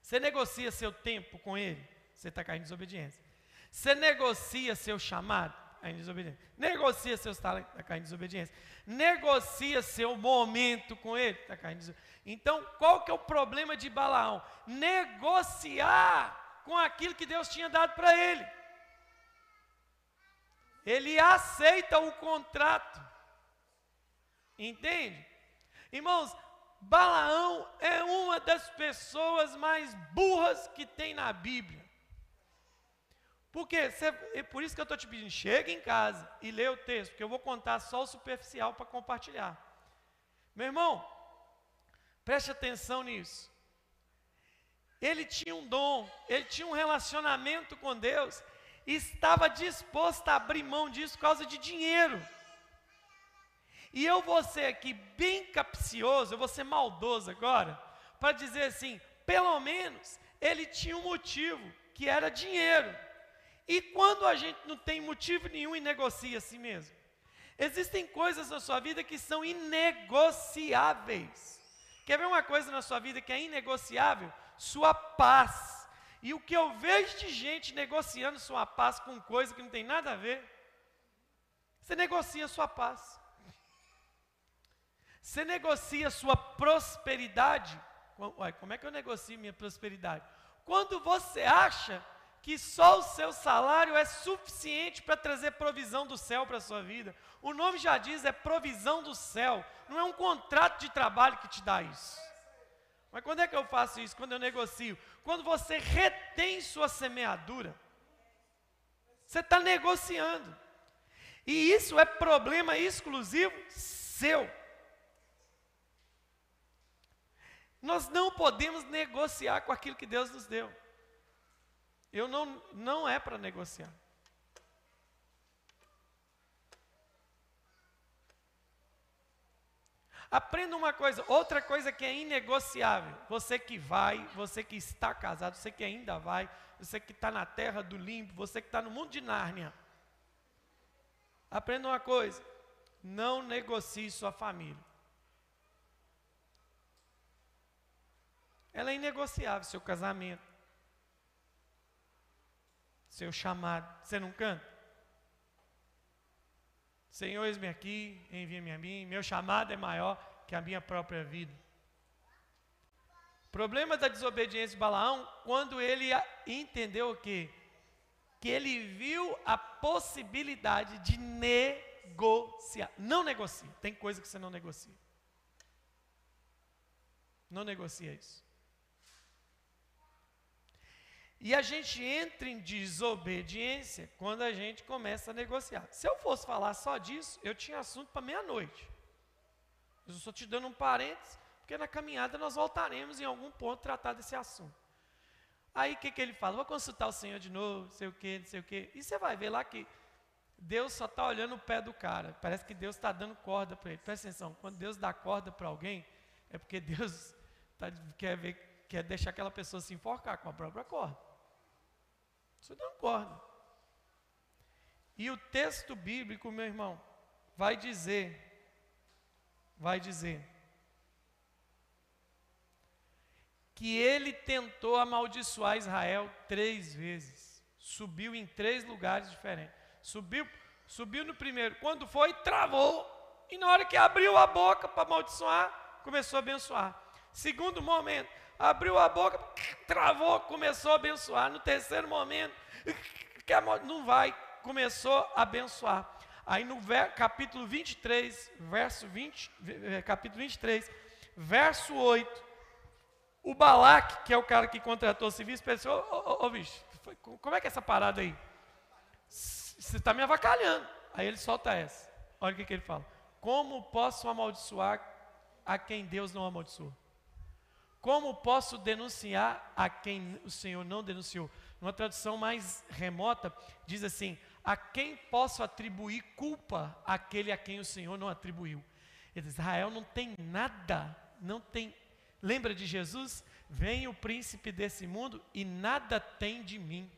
Você negocia seu tempo com Ele você está caindo em desobediência. Você negocia seu chamado, em desobediência. Negocia seus talentos, está caindo desobediência. Negocia seu momento com ele, está caindo desobediência. Então, qual que é o problema de Balaão? Negociar com aquilo que Deus tinha dado para ele. Ele aceita o contrato. Entende? Irmãos, Balaão é uma das pessoas mais burras que tem na Bíblia. Porque é por isso que eu estou te pedindo, chega em casa e lê o texto, porque eu vou contar só o superficial para compartilhar. Meu irmão, preste atenção nisso. Ele tinha um dom, ele tinha um relacionamento com Deus, e estava disposto a abrir mão disso por causa de dinheiro. E eu vou ser aqui bem capcioso, eu vou ser maldoso agora, para dizer assim: pelo menos ele tinha um motivo, que era dinheiro. E quando a gente não tem motivo nenhum e negocia a si mesmo? Existem coisas na sua vida que são inegociáveis. Quer ver uma coisa na sua vida que é inegociável? Sua paz. E o que eu vejo de gente negociando sua paz com coisa que não tem nada a ver, você negocia sua paz. Você negocia sua prosperidade. Ué, como é que eu negocio minha prosperidade? Quando você acha que só o seu salário é suficiente para trazer provisão do céu para a sua vida. O nome já diz, é provisão do céu. Não é um contrato de trabalho que te dá isso. Mas quando é que eu faço isso? Quando eu negocio. Quando você retém sua semeadura. Você está negociando. E isso é problema exclusivo seu. Nós não podemos negociar com aquilo que Deus nos deu. Eu não, não é para negociar. Aprenda uma coisa, outra coisa que é inegociável. Você que vai, você que está casado, você que ainda vai, você que está na terra do limbo, você que está no mundo de Nárnia. Aprenda uma coisa: não negocie sua família. Ela é inegociável, seu casamento seu chamado. Você não canta? Senhor, eis-me aqui, envia-me a mim. Meu chamado é maior que a minha própria vida. Problema da desobediência de Balaão, quando ele entendeu o quê? Que ele viu a possibilidade de negociar. Não negocia. Tem coisa que você não negocia. Não negocia isso. E a gente entra em desobediência quando a gente começa a negociar. Se eu fosse falar só disso, eu tinha assunto para meia-noite. Eu só te dando um parênteses, porque na caminhada nós voltaremos em algum ponto tratar desse assunto. Aí o que, que ele fala? Vou consultar o Senhor de novo, não sei o que, não sei o que. E você vai ver lá que Deus só está olhando o pé do cara. Parece que Deus está dando corda para ele. Presta atenção, quando Deus dá corda para alguém, é porque Deus tá, quer, ver, quer deixar aquela pessoa se enforcar com a própria corda. Você não corda. E o texto bíblico, meu irmão, vai dizer, vai dizer, que ele tentou amaldiçoar Israel três vezes. Subiu em três lugares diferentes. Subiu, subiu no primeiro. Quando foi, travou. E na hora que abriu a boca para amaldiçoar, começou a abençoar. Segundo momento, abriu a boca, travou, começou a abençoar. No terceiro momento, não vai, começou a abençoar. Aí no capítulo 23, verso 20, eh, capítulo 23, verso 8, o Balaque, que é o cara que contratou o serviço, pensou, ô, bicho, como é que é essa parada aí? Você está me avacalhando. Aí ele solta essa. Olha o que, que ele fala. Como posso amaldiçoar a quem Deus não amaldiçoou? Como posso denunciar a quem o Senhor não denunciou? Numa tradução mais remota, diz assim: A quem posso atribuir culpa àquele a quem o Senhor não atribuiu? Israel não tem nada, não tem. Lembra de Jesus? Vem o príncipe desse mundo e nada tem de mim.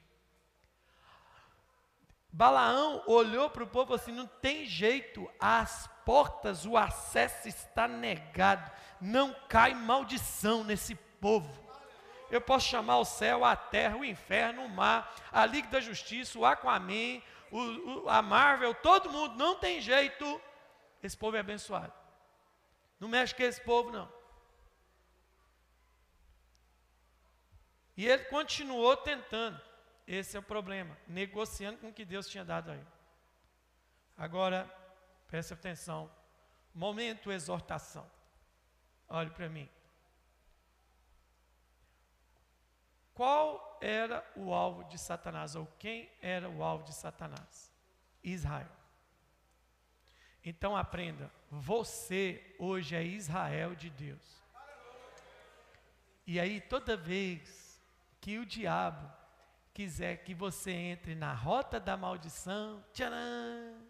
Balaão olhou para o povo assim: não tem jeito, as portas, o acesso está negado não cai maldição nesse povo. Eu posso chamar o céu, a terra, o inferno, o mar, a Liga da Justiça, o Aquaman, o, o, a Marvel, todo mundo, não tem jeito. Esse povo é abençoado. Não mexe com esse povo, não. E ele continuou tentando. Esse é o problema, negociando com o que Deus tinha dado a ele. Agora, preste atenção. Momento exortação. Olhe para mim. Qual era o alvo de Satanás? Ou quem era o alvo de Satanás? Israel. Então aprenda: você hoje é Israel de Deus. E aí, toda vez que o diabo quiser que você entre na rota da maldição, tcharam,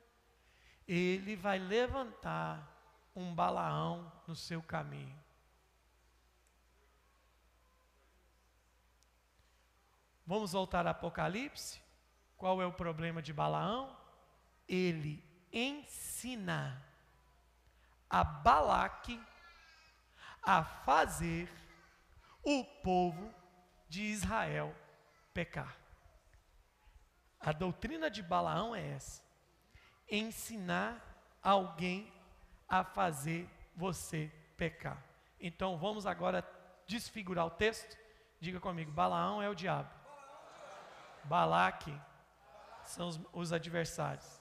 ele vai levantar um Balaão no seu caminho. Vamos voltar a Apocalipse? Qual é o problema de Balaão? Ele ensina a Balaque a fazer o povo de Israel pecar. A doutrina de Balaão é essa: ensinar alguém a fazer você pecar. Então vamos agora desfigurar o texto. Diga comigo: Balaão é o diabo. Balaque são os, os adversários.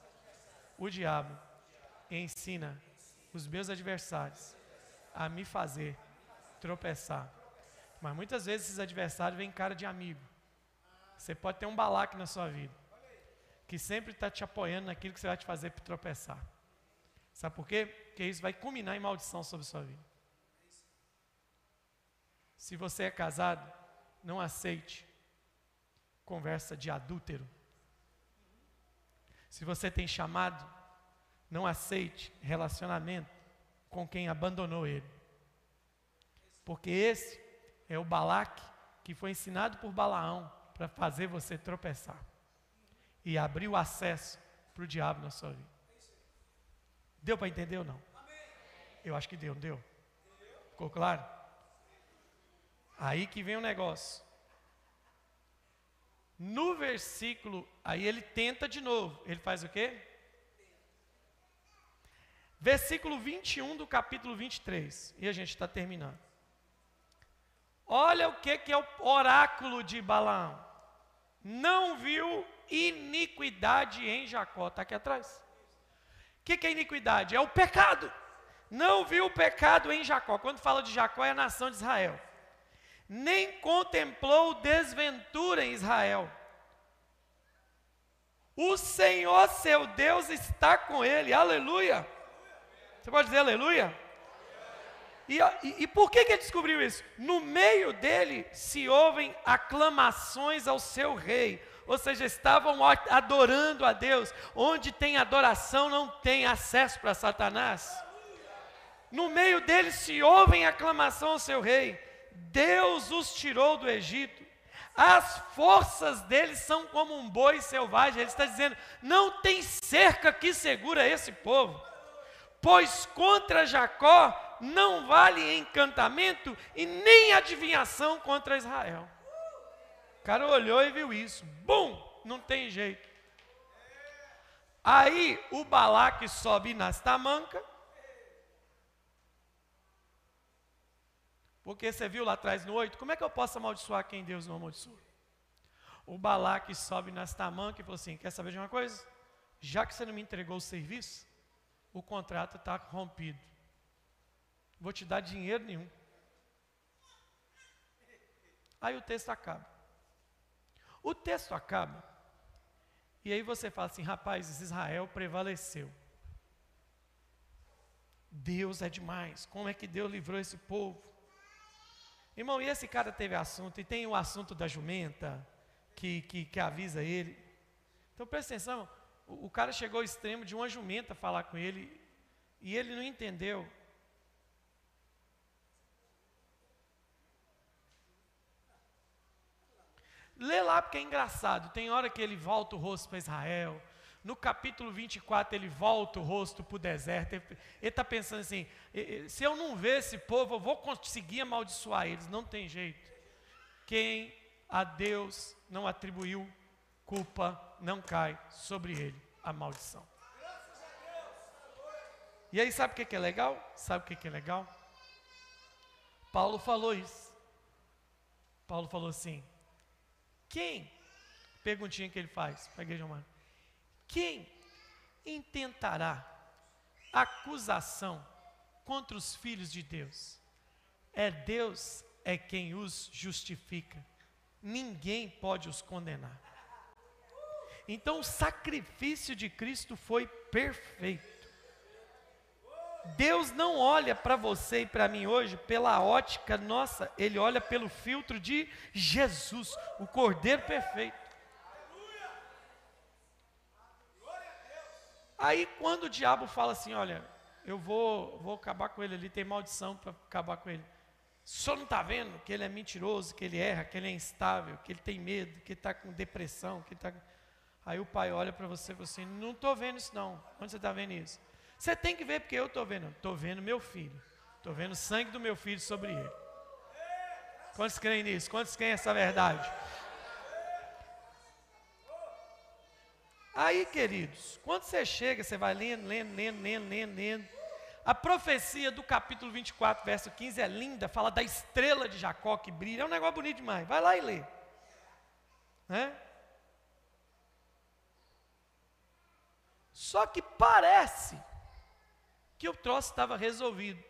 O diabo ensina os meus adversários a me fazer tropeçar. Mas muitas vezes esses adversários vêm cara de amigo. Você pode ter um balaque na sua vida, que sempre está te apoiando naquilo que você vai te fazer tropeçar. Sabe por quê? Porque isso vai culminar em maldição sobre sua vida. Se você é casado, não aceite conversa de adúltero. Se você tem chamado, não aceite relacionamento com quem abandonou ele. Porque esse é o Balaque que foi ensinado por Balaão para fazer você tropeçar e abrir o acesso para o diabo na sua vida. Deu para entender ou não? Eu acho que deu, não deu? Ficou claro? Aí que vem o negócio. No versículo, aí ele tenta de novo. Ele faz o quê? Versículo 21 do capítulo 23. E a gente está terminando. Olha o que, que é o oráculo de Balaão. Não viu iniquidade em Jacó. Está aqui atrás. O que, que é iniquidade? É o pecado. Não viu o pecado em Jacó. Quando fala de Jacó, é a nação de Israel. Nem contemplou desventura em Israel. O Senhor seu Deus está com ele. Aleluia. Você pode dizer aleluia? E, e, e, por que, que ele descobriu isso? No meio dele se ouvem aclamações ao seu rei, ou seja, estavam adorando a Deus. Onde tem adoração, não tem acesso para Satanás. No meio deles se ouvem aclamação ao seu rei. Deus os tirou do Egito. As forças deles são como um boi selvagem. Ele está dizendo: não tem cerca que segura esse povo. Pois contra Jacó não vale encantamento e nem adivinhação contra Israel. Cara olhou e viu isso. Bum! Não tem jeito. Aí o Balaque sobe nas tamancas. Porque você viu lá atrás no 8, como é que eu posso amaldiçoar quem Deus não amaldiçoa? O Balaque sobe nas tamancas e falou assim: quer saber de uma coisa? Já que você não me entregou o serviço, o contrato está rompido vou te dar dinheiro nenhum. Aí o texto acaba. O texto acaba. E aí você fala assim, rapaz, Israel prevaleceu. Deus é demais. Como é que Deus livrou esse povo? Irmão, e esse cara teve assunto, e tem o assunto da jumenta, que, que, que avisa ele. Então presta atenção, o, o cara chegou ao extremo de uma jumenta falar com ele, e ele não entendeu. Lê lá porque é engraçado. Tem hora que ele volta o rosto para Israel. No capítulo 24, ele volta o rosto para o deserto. Ele está pensando assim: se eu não ver esse povo, eu vou conseguir amaldiçoar eles. Não tem jeito. Quem a Deus não atribuiu culpa, não cai sobre ele a maldição. E aí, sabe o que é legal? Sabe o que é legal? Paulo falou isso. Paulo falou assim: quem? Perguntinha que ele faz para a igreja humana. Quem intentará acusação contra os filhos de Deus? É Deus é quem os justifica. Ninguém pode os condenar. Então o sacrifício de Cristo foi perfeito. Deus não olha para você e para mim hoje pela ótica nossa, Ele olha pelo filtro de Jesus, o Cordeiro perfeito. Aí quando o diabo fala assim, olha, eu vou, vou acabar com ele ali, tem maldição para acabar com ele. Senhor não está vendo que ele é mentiroso, que ele erra, que ele é instável, que ele tem medo, que ele está com depressão, que ele está. Aí o pai olha para você e fala assim: Não estou vendo isso, não. Onde você está vendo isso? Você tem que ver porque eu estou vendo. Estou vendo meu filho. Estou vendo o sangue do meu filho sobre ele. Quantos creem nisso? Quantos creem essa verdade? Aí, queridos, quando você chega, você vai lendo, lendo, lendo, lendo, lendo, lendo. A profecia do capítulo 24, verso 15 é linda, fala da estrela de Jacó que brilha. É um negócio bonito demais. Vai lá e lê. Né? Só que parece que o troço estava resolvido.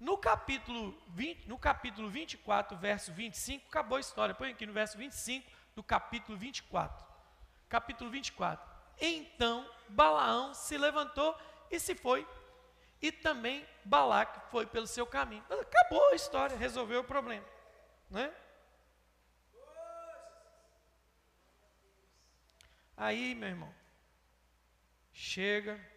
No capítulo, 20, no capítulo 24, verso 25, acabou a história. Põe aqui no verso 25 do capítulo 24. Capítulo 24. Então Balaão se levantou e se foi. E também Balaque foi pelo seu caminho. Acabou a história, resolveu o problema. Né? Aí, meu irmão, chega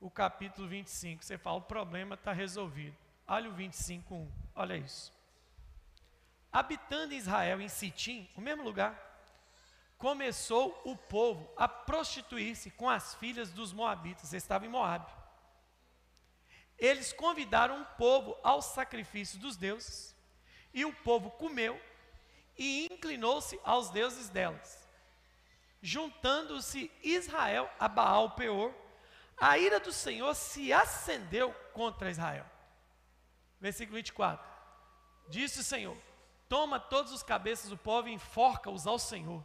o capítulo 25, você fala, o problema está resolvido. Olha o 25.1, olha isso. Habitando Israel em Sitim, o mesmo lugar, começou o povo a prostituir-se com as filhas dos moabitas, estava em Moabe. Eles convidaram o povo ao sacrifício dos deuses, e o povo comeu e inclinou-se aos deuses delas. Juntando-se Israel a Baal Peor, a ira do Senhor se acendeu contra Israel. Versículo 24. Disse o Senhor: Toma todos os cabeças do povo e enforca-os ao Senhor,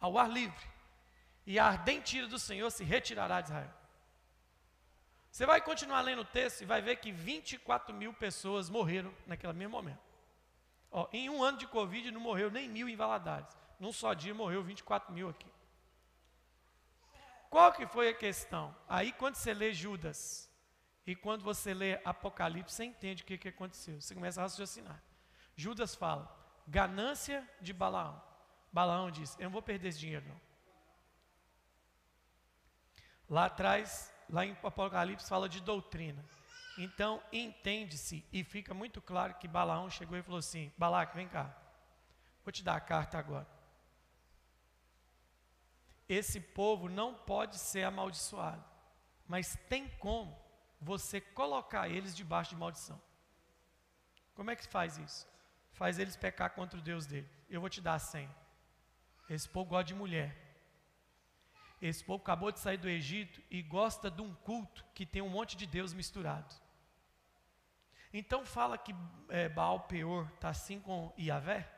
ao ar livre, e a ardente ira do Senhor se retirará de Israel. Você vai continuar lendo o texto e vai ver que 24 mil pessoas morreram naquele mesmo momento. Ó, em um ano de Covid não morreu nem mil em Valadares. Num só dia morreu 24 mil aqui. Qual que foi a questão? Aí quando você lê Judas, e quando você lê Apocalipse, você entende o que, que aconteceu. Você começa a raciocinar. Judas fala, ganância de Balaão. Balaão diz, eu não vou perder esse dinheiro não. Lá atrás, lá em Apocalipse fala de doutrina. Então, entende-se e fica muito claro que Balaão chegou e falou assim: Balaque, vem cá, vou te dar a carta agora. Esse povo não pode ser amaldiçoado, mas tem como você colocar eles debaixo de maldição. Como é que faz isso? Faz eles pecar contra o Deus dele. Eu vou te dar a senha. Esse povo gosta de mulher. Esse povo acabou de sair do Egito e gosta de um culto que tem um monte de Deus misturado. Então fala que é, Baal Peor está assim com Iavé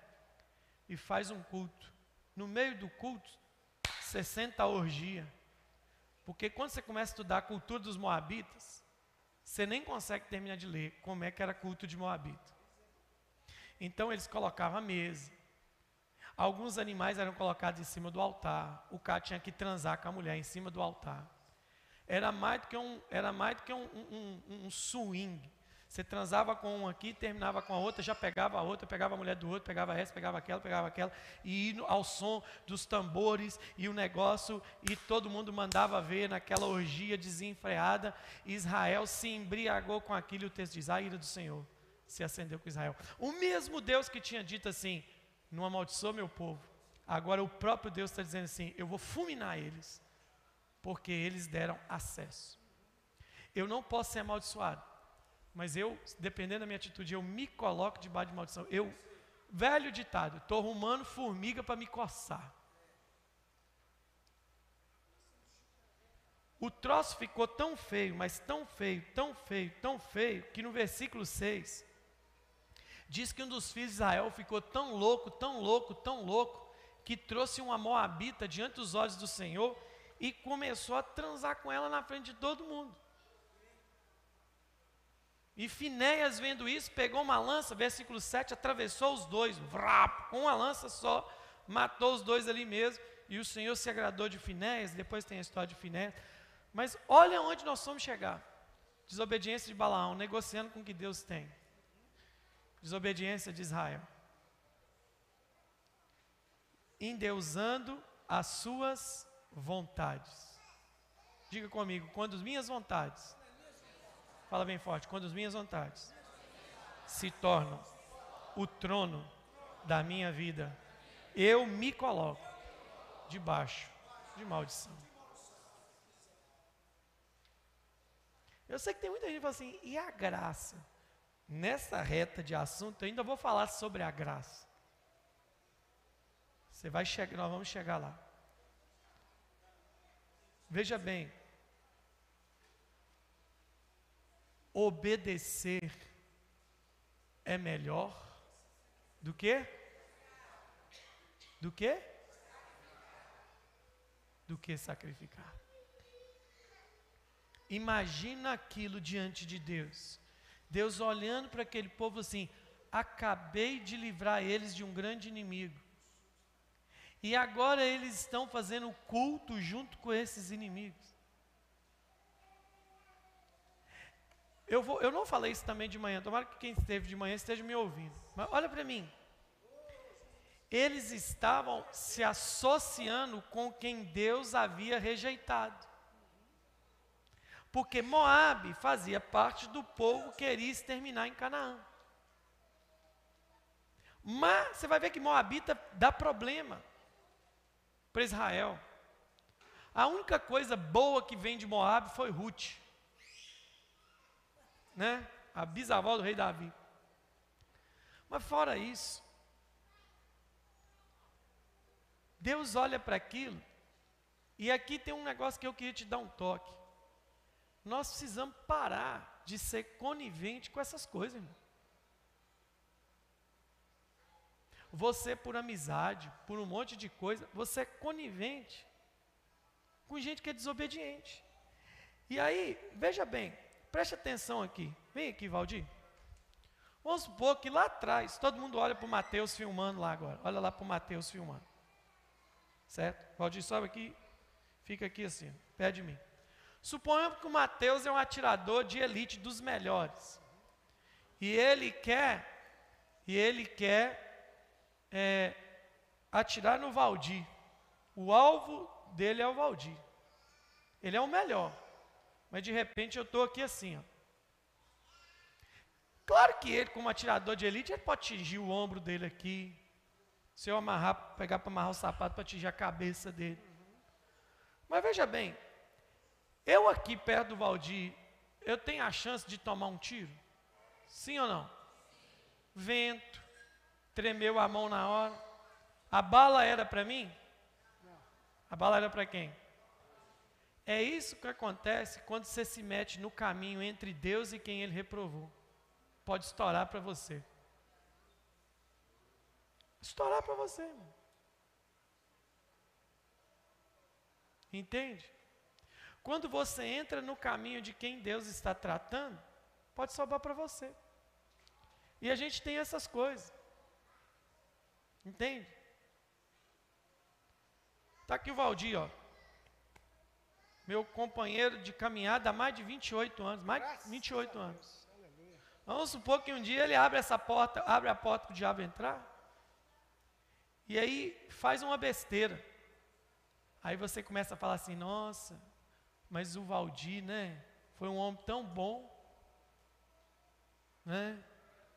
e faz um culto. No meio do culto, 60 orgia. Porque quando você começa a estudar a cultura dos moabitas, você nem consegue terminar de ler como é que era culto de Moabita. Então eles colocavam a mesa. Alguns animais eram colocados em cima do altar. O cara tinha que transar com a mulher em cima do altar. Era mais do que um, era mais do que um, um, um, um swing. Você transava com um aqui, terminava com a outra, já pegava a outra, pegava a mulher do outro, pegava essa, pegava aquela, pegava aquela, e ao som dos tambores e o negócio, e todo mundo mandava ver naquela orgia desenfreada. Israel se embriagou com aquilo, e o texto diz: a ira do Senhor se acendeu com Israel. O mesmo Deus que tinha dito assim: não amaldiçoou meu povo. Agora o próprio Deus está dizendo assim: eu vou fulminar eles, porque eles deram acesso. Eu não posso ser amaldiçoado mas eu, dependendo da minha atitude, eu me coloco debaixo de maldição. Eu, velho ditado, estou arrumando formiga para me coçar. O troço ficou tão feio, mas tão feio, tão feio, tão feio, que no versículo 6 diz que um dos filhos de Israel ficou tão louco, tão louco, tão louco, que trouxe uma moabita diante dos olhos do Senhor e começou a transar com ela na frente de todo mundo. E Finéias, vendo isso, pegou uma lança, versículo 7, atravessou os dois, vrap, com uma lança só, matou os dois ali mesmo, e o Senhor se agradou de Finéias, depois tem a história de Finéias. Mas olha onde nós vamos chegar. Desobediência de Balaão, negociando com o que Deus tem. Desobediência de Israel. Endeusando as suas vontades. Diga comigo, quando as minhas vontades Fala bem forte. Quando as minhas vontades se tornam o trono da minha vida, eu me coloco debaixo de maldição. Eu sei que tem muita gente que fala assim, e a graça? Nessa reta de assunto, eu ainda vou falar sobre a graça. Você vai chegar, nós vamos chegar lá. Veja bem, obedecer é melhor do que? Do que? Do que sacrificar. Imagina aquilo diante de Deus. Deus olhando para aquele povo assim: acabei de livrar eles de um grande inimigo. E agora eles estão fazendo culto junto com esses inimigos. Eu, vou, eu não falei isso também de manhã, tomara que quem esteve de manhã esteja me ouvindo. Mas olha para mim. Eles estavam se associando com quem Deus havia rejeitado. Porque Moabe fazia parte do povo que queria exterminar em Canaã. Mas você vai ver que Moabita dá problema para Israel. A única coisa boa que vem de Moab foi Ruth né? A bisavó do rei Davi. Mas fora isso, Deus olha para aquilo, e aqui tem um negócio que eu queria te dar um toque. Nós precisamos parar de ser conivente com essas coisas, irmão. Você, por amizade, por um monte de coisa, você é conivente com gente que é desobediente. E aí, veja bem, Preste atenção aqui. Vem aqui, Valdir. Vamos supor que lá atrás, todo mundo olha para o Mateus filmando lá agora. Olha lá para o Mateus filmando. Certo? Valdir sobe aqui, fica aqui assim, perto de mim. Suponhamos que o Mateus é um atirador de elite dos melhores. E ele quer, e ele quer é, atirar no Valdir. O alvo dele é o Valdir. Ele é o melhor mas de repente eu estou aqui assim. Ó. Claro que ele, como atirador de elite, ele pode atingir o ombro dele aqui. Se eu amarrar, pegar para amarrar o sapato para atingir a cabeça dele. Mas veja bem, eu aqui perto do Valdir, eu tenho a chance de tomar um tiro? Sim ou não? Vento, tremeu a mão na hora. A bala era para mim? A bala era para quem? É isso que acontece quando você se mete no caminho entre Deus e quem Ele reprovou. Pode estourar para você. Estourar para você. Entende? Quando você entra no caminho de quem Deus está tratando, pode sobrar para você. E a gente tem essas coisas. Entende? Está aqui o Valdir, ó meu companheiro de caminhada há mais de 28 anos, mais de 28 anos. Vamos supor que um dia ele abre essa porta, abre a porta para o diabo entrar, e aí faz uma besteira. Aí você começa a falar assim, nossa, mas o Valdir, né, foi um homem tão bom, né?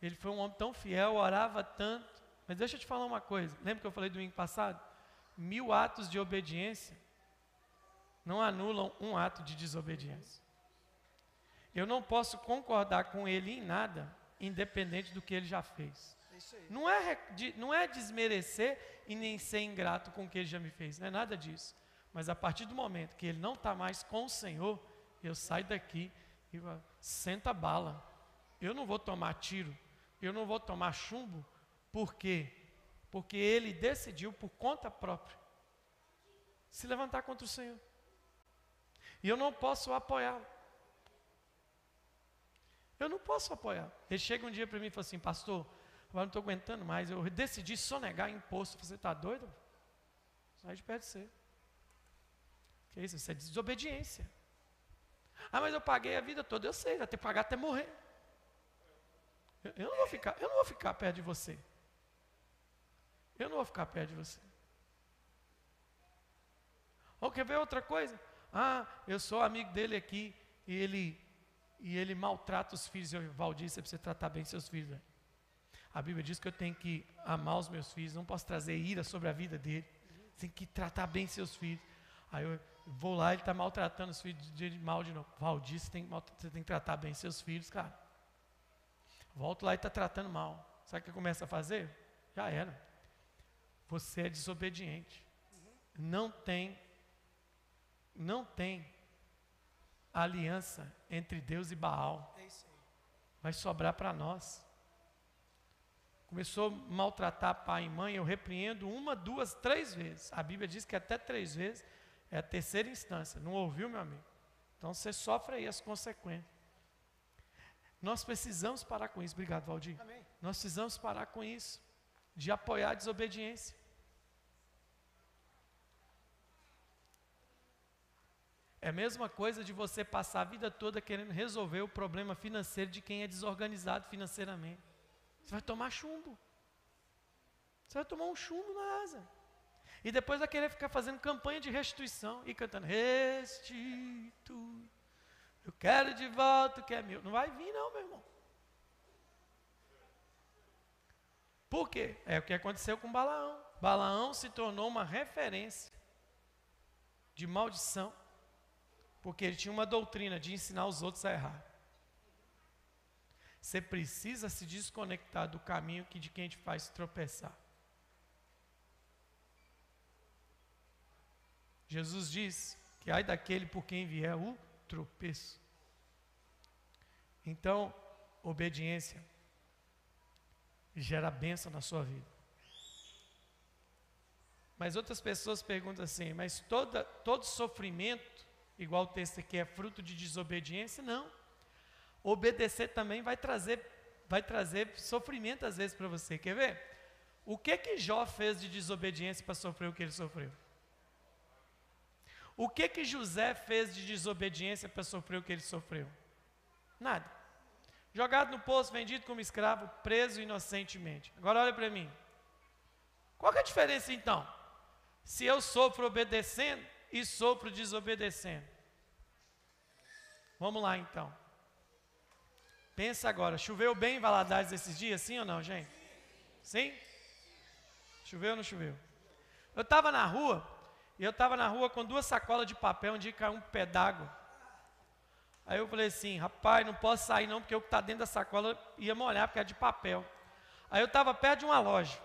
Ele foi um homem tão fiel, orava tanto. Mas deixa eu te falar uma coisa. Lembra que eu falei domingo passado? Mil atos de obediência não anulam um ato de desobediência. Eu não posso concordar com ele em nada, independente do que ele já fez. Não é, não é desmerecer e nem ser ingrato com o que ele já me fez, não é nada disso. Mas a partir do momento que ele não está mais com o Senhor, eu saio daqui e senta bala. Eu não vou tomar tiro, eu não vou tomar chumbo, por quê? Porque ele decidiu por conta própria se levantar contra o Senhor. E eu não posso apoiá-lo. Eu não posso apoiar. Ele chega um dia para mim e fala assim, pastor, agora não estou aguentando mais, eu decidi sonegar imposto. Você está doido? Sai de perto de você. Que isso? Isso é desobediência. Ah, mas eu paguei a vida toda, eu sei, vai ter que pagar até morrer. Eu, eu, não vou ficar, eu não vou ficar perto de você. Eu não vou ficar perto de você. Ou quer ver outra coisa? Ah, eu sou amigo dele aqui e ele, e ele maltrata os filhos. Eu, Valdir, você precisa tratar bem seus filhos. Né? A Bíblia diz que eu tenho que amar os meus filhos, não posso trazer ira sobre a vida dele. Tem que tratar bem seus filhos. Aí eu vou lá, ele está maltratando os filhos de, de mal de novo. Valdir, você tem, você tem que tratar bem seus filhos, cara. Volto lá e está tratando mal. Sabe o que começa a fazer? Já era. Você é desobediente. Não tem, não tem aliança entre Deus e Baal. É Vai sobrar para nós. Começou a maltratar pai e mãe, eu repreendo uma, duas, três vezes. A Bíblia diz que até três vezes é a terceira instância. Não ouviu, meu amigo? Então você sofre aí as consequências. Nós precisamos parar com isso. Obrigado, Valdir. Amém. Nós precisamos parar com isso, de apoiar a desobediência. É a mesma coisa de você passar a vida toda querendo resolver o problema financeiro de quem é desorganizado financeiramente. Você vai tomar chumbo. Você vai tomar um chumbo na asa. E depois vai querer ficar fazendo campanha de restituição e cantando: Restitui. Eu quero de volta o que é meu. Não vai vir, não, meu irmão. Por quê? É o que aconteceu com Balaão. Balaão se tornou uma referência de maldição, porque ele tinha uma doutrina de ensinar os outros a errar. Você precisa se desconectar do caminho que de quem te faz tropeçar. Jesus diz que ai daquele por quem vier o tropeço. Então, obediência gera bênção na sua vida. Mas outras pessoas perguntam assim: mas toda, todo sofrimento, igual o texto aqui, é fruto de desobediência? Não. Obedecer também vai trazer, vai trazer sofrimento às vezes para você. Quer ver? O que que Jó fez de desobediência para sofrer o que ele sofreu? O que que José fez de desobediência para sofrer o que ele sofreu? Nada. Jogado no poço, vendido como escravo, preso inocentemente. Agora olha para mim. Qual é a diferença então? Se eu sofro obedecendo e sofro desobedecendo. Vamos lá então. Pensa agora, choveu bem em Valadares esses dias, sim ou não, gente? Sim? Choveu ou não choveu? Eu estava na rua, e eu estava na rua com duas sacolas de papel onde caiu um d'água. Aí eu falei assim, rapaz, não posso sair não, porque o que está dentro da sacola ia molhar, porque é de papel. Aí eu estava perto de uma loja.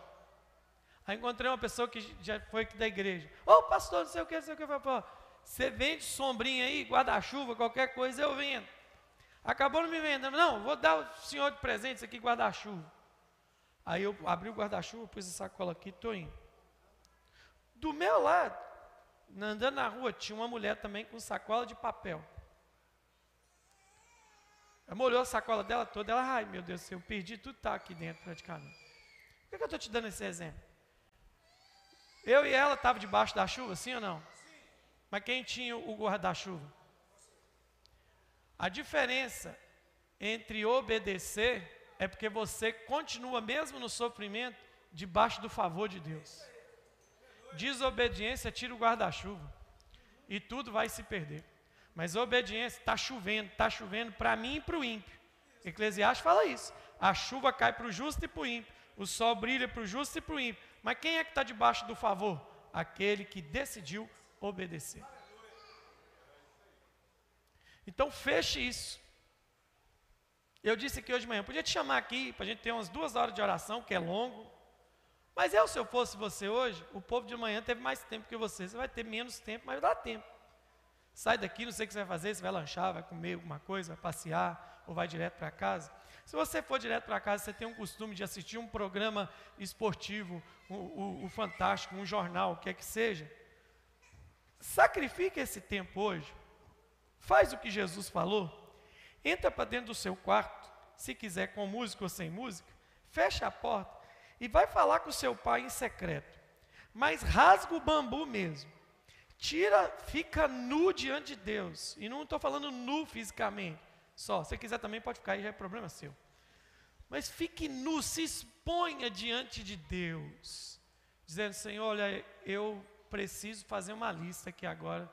Aí encontrei uma pessoa que já foi aqui da igreja. Ô oh, pastor, não sei o que, não sei o que. Falei, você vende sombrinha aí, guarda-chuva, qualquer coisa, eu vendo. Acabou não me vendendo. Não, vou dar o senhor de presente isso aqui, guarda-chuva. Aí eu abri o guarda-chuva, pus a sacola aqui, estou indo. Do meu lado, andando na rua, tinha uma mulher também com sacola de papel. Ela molhou a sacola dela toda, ela, ai meu Deus do céu, eu perdi tudo está aqui dentro praticamente. Por que, que eu estou te dando esse exemplo? Eu e ela estavam debaixo da chuva, sim ou não? Mas quem tinha o guarda-chuva? A diferença entre obedecer é porque você continua mesmo no sofrimento debaixo do favor de Deus. Desobediência tira o guarda-chuva e tudo vai se perder. Mas obediência, está chovendo, está chovendo para mim e para o ímpio. Eclesiastes fala isso. A chuva cai para o justo e para o ímpio. O sol brilha para o justo e para o ímpio. Mas quem é que está debaixo do favor? Aquele que decidiu obedecer. Então feche isso. Eu disse aqui hoje de manhã, podia te chamar aqui para a gente ter umas duas horas de oração, que é longo. Mas eu, se eu fosse você hoje, o povo de manhã teve mais tempo que você. Você vai ter menos tempo, mas dá tempo. Sai daqui, não sei o que você vai fazer, você vai lanchar, vai comer alguma coisa, vai passear, ou vai direto para casa. Se você for direto para casa, você tem um costume de assistir um programa esportivo, o, o, o Fantástico, um jornal, o que é que seja. Sacrifique esse tempo hoje. Faz o que Jesus falou. Entra para dentro do seu quarto, se quiser com música ou sem música, fecha a porta e vai falar com seu pai em secreto. Mas rasga o bambu mesmo. Tira, fica nu diante de Deus. E não estou falando nu fisicamente. Só, se quiser também pode ficar aí, já é problema seu. Mas fique nu, se exponha diante de Deus. Dizendo, Senhor, olha, eu preciso fazer uma lista aqui agora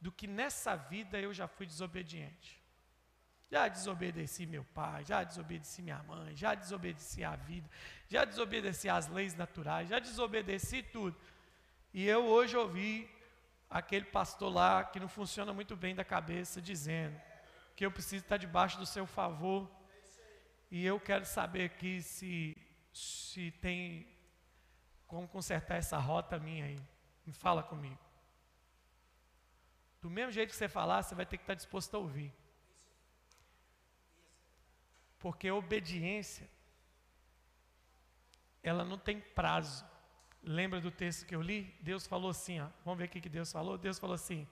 do que nessa vida eu já fui desobediente. Já desobedeci meu pai, já desobedeci minha mãe, já desobedeci a vida, já desobedeci as leis naturais, já desobedeci tudo. E eu hoje ouvi aquele pastor lá que não funciona muito bem da cabeça, dizendo que eu preciso estar debaixo do seu favor. E eu quero saber aqui se, se tem como consertar essa rota minha aí. Me fala comigo. Do mesmo jeito que você falar, você vai ter que estar disposto a ouvir. Porque obediência, ela não tem prazo. Lembra do texto que eu li? Deus falou assim, ó, vamos ver o que Deus falou? Deus falou assim: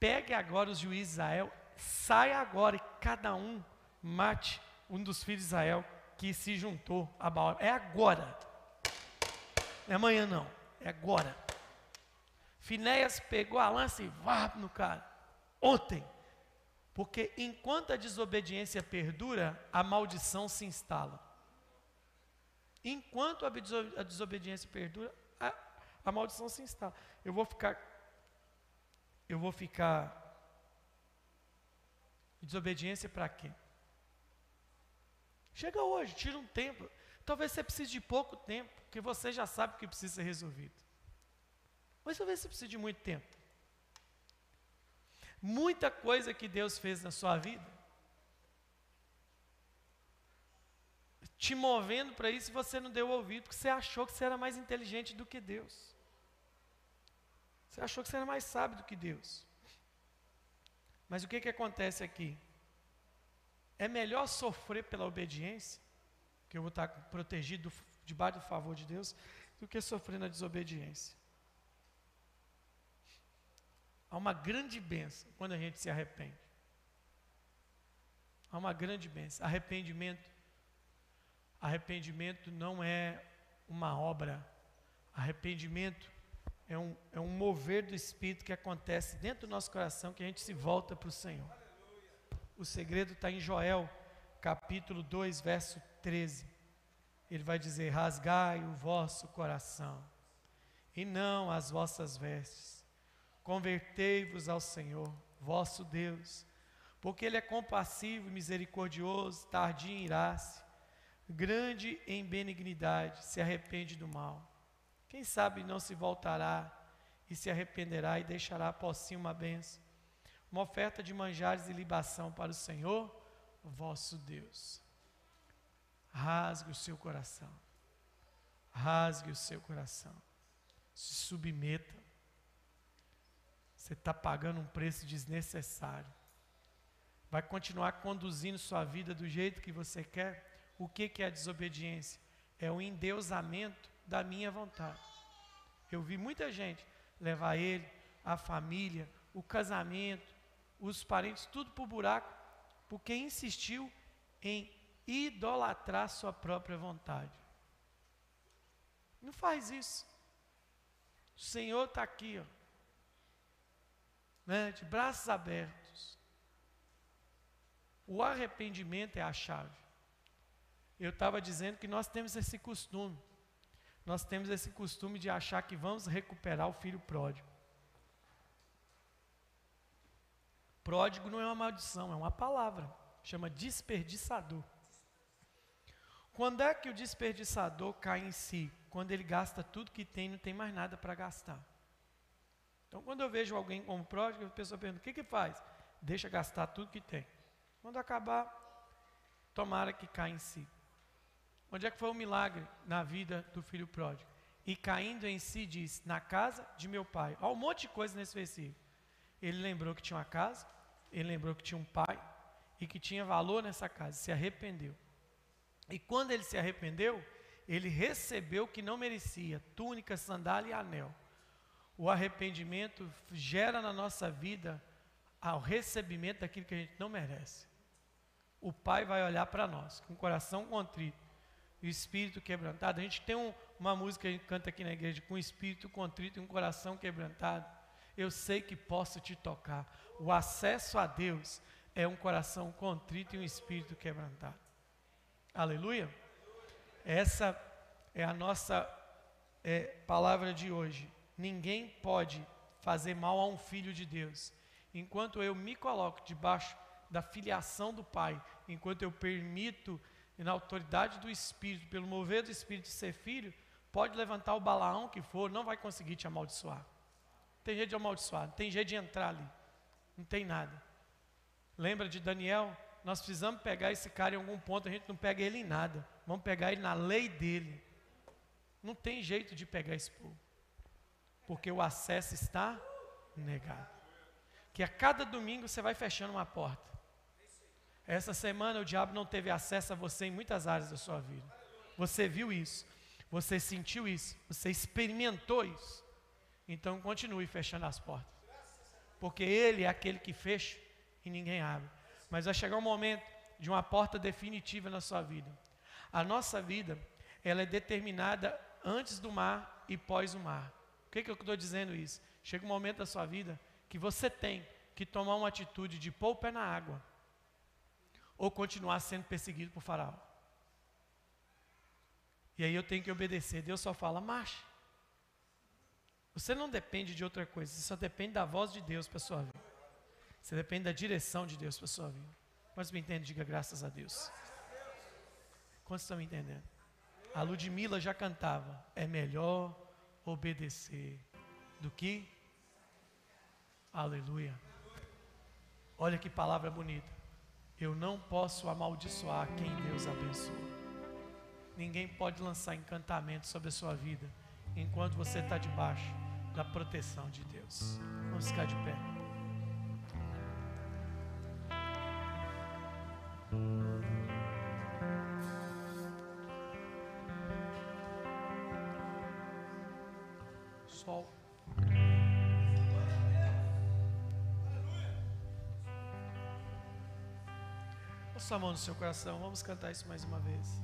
pegue agora os juízes de Israel, saia agora e cada um mate um dos filhos de Israel que se juntou a Baal. É agora. Não é amanhã não, é agora. Finéias pegou a lança e vá no cara. Ontem. Porque enquanto a desobediência perdura, a maldição se instala. Enquanto a desobediência perdura, a, a maldição se instala. Eu vou ficar. Eu vou ficar. Desobediência para quê? Chega hoje, tira um tempo. Talvez você precise de pouco tempo, porque você já sabe o que precisa ser resolvido. Mas talvez você precise de muito tempo. Muita coisa que Deus fez na sua vida, te movendo para isso, você não deu ouvido, porque você achou que você era mais inteligente do que Deus. Você achou que você era mais sábio do que Deus. Mas o que, que acontece aqui? É melhor sofrer pela obediência, que eu vou estar protegido debaixo do favor de Deus, do que sofrer na desobediência. Há uma grande bênção quando a gente se arrepende. Há uma grande bênção. Arrependimento. Arrependimento não é uma obra. Arrependimento é um, é um mover do Espírito que acontece dentro do nosso coração, que a gente se volta para o Senhor. O segredo está em Joel, capítulo 2, verso 13. Ele vai dizer: Rasgai o vosso coração, e não as vossas vestes Convertei-vos ao Senhor, vosso Deus, porque Ele é compassivo e misericordioso, tardio em irar-se, grande em benignidade, se arrepende do mal. Quem sabe não se voltará e se arrependerá e deixará após si uma bênção, uma oferta de manjares e libação para o Senhor, vosso Deus. Rasgue o seu coração, rasgue o seu coração, se submeta você está pagando um preço desnecessário. Vai continuar conduzindo sua vida do jeito que você quer? O que, que é a desobediência? É o endeusamento da minha vontade. Eu vi muita gente levar ele, a família, o casamento, os parentes, tudo para o buraco, porque insistiu em idolatrar sua própria vontade. Não faz isso. O Senhor está aqui, ó né, de braços abertos. O arrependimento é a chave. Eu estava dizendo que nós temos esse costume. Nós temos esse costume de achar que vamos recuperar o filho pródigo. Pródigo não é uma maldição, é uma palavra. Chama desperdiçador. Quando é que o desperdiçador cai em si? Quando ele gasta tudo que tem e não tem mais nada para gastar. Então, quando eu vejo alguém como pródigo, a pessoa pergunta: o que, que faz? Deixa gastar tudo que tem. Quando acabar, tomara que caia em si. Onde é que foi o milagre na vida do filho pródigo? E caindo em si, diz: Na casa de meu pai. Há um monte de coisa nesse versículo. Ele lembrou que tinha uma casa, ele lembrou que tinha um pai e que tinha valor nessa casa, se arrependeu. E quando ele se arrependeu, ele recebeu o que não merecia: túnica, sandália e anel o arrependimento gera na nossa vida o recebimento daquilo que a gente não merece. O Pai vai olhar para nós com o coração contrito e o espírito quebrantado. A gente tem um, uma música que canta aqui na igreja com o espírito contrito e um coração quebrantado. Eu sei que posso te tocar. O acesso a Deus é um coração contrito e um espírito quebrantado. Aleluia? Essa é a nossa é, palavra de hoje. Ninguém pode fazer mal a um filho de Deus. Enquanto eu me coloco debaixo da filiação do Pai, enquanto eu permito, na autoridade do Espírito, pelo mover do Espírito, ser filho, pode levantar o balaão que for, não vai conseguir te amaldiçoar. tem jeito de amaldiçoar, não tem jeito de entrar ali. Não tem nada. Lembra de Daniel? Nós precisamos pegar esse cara em algum ponto, a gente não pega ele em nada. Vamos pegar ele na lei dele. Não tem jeito de pegar esse povo. Porque o acesso está negado. Que a cada domingo você vai fechando uma porta. Essa semana o diabo não teve acesso a você em muitas áreas da sua vida. Você viu isso, você sentiu isso, você experimentou isso. Então continue fechando as portas. Porque ele é aquele que fecha e ninguém abre. Mas vai chegar um momento de uma porta definitiva na sua vida. A nossa vida, ela é determinada antes do mar e pós o mar. O que, que eu estou dizendo isso? Chega um momento da sua vida que você tem que tomar uma atitude de pôr o pé na água ou continuar sendo perseguido por Faraó. E aí eu tenho que obedecer. Deus só fala, marche. Você não depende de outra coisa, você só depende da voz de Deus para sua vida. Você depende da direção de Deus para sua vida. Quantos me entendem? Diga graças a Deus. Quantos estão me entendendo? A Ludmilla já cantava: é melhor obedecer do que. Aleluia. Olha que palavra bonita. Eu não posso amaldiçoar quem Deus abençoa. Ninguém pode lançar encantamento sobre a sua vida enquanto você está debaixo da proteção de Deus. Vamos ficar de pé. Sua mão no seu coração, vamos cantar isso mais uma vez.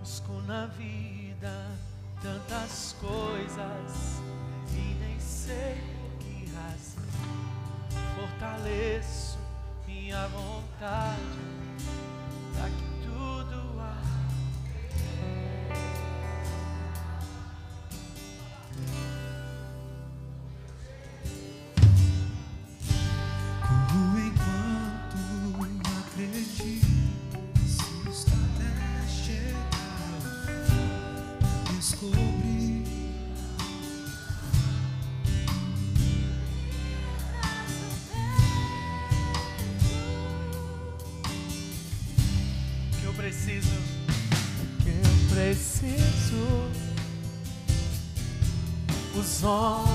Busco na vida tantas coisas e nem sei por que razão. Fortaleço minha vontade para que mais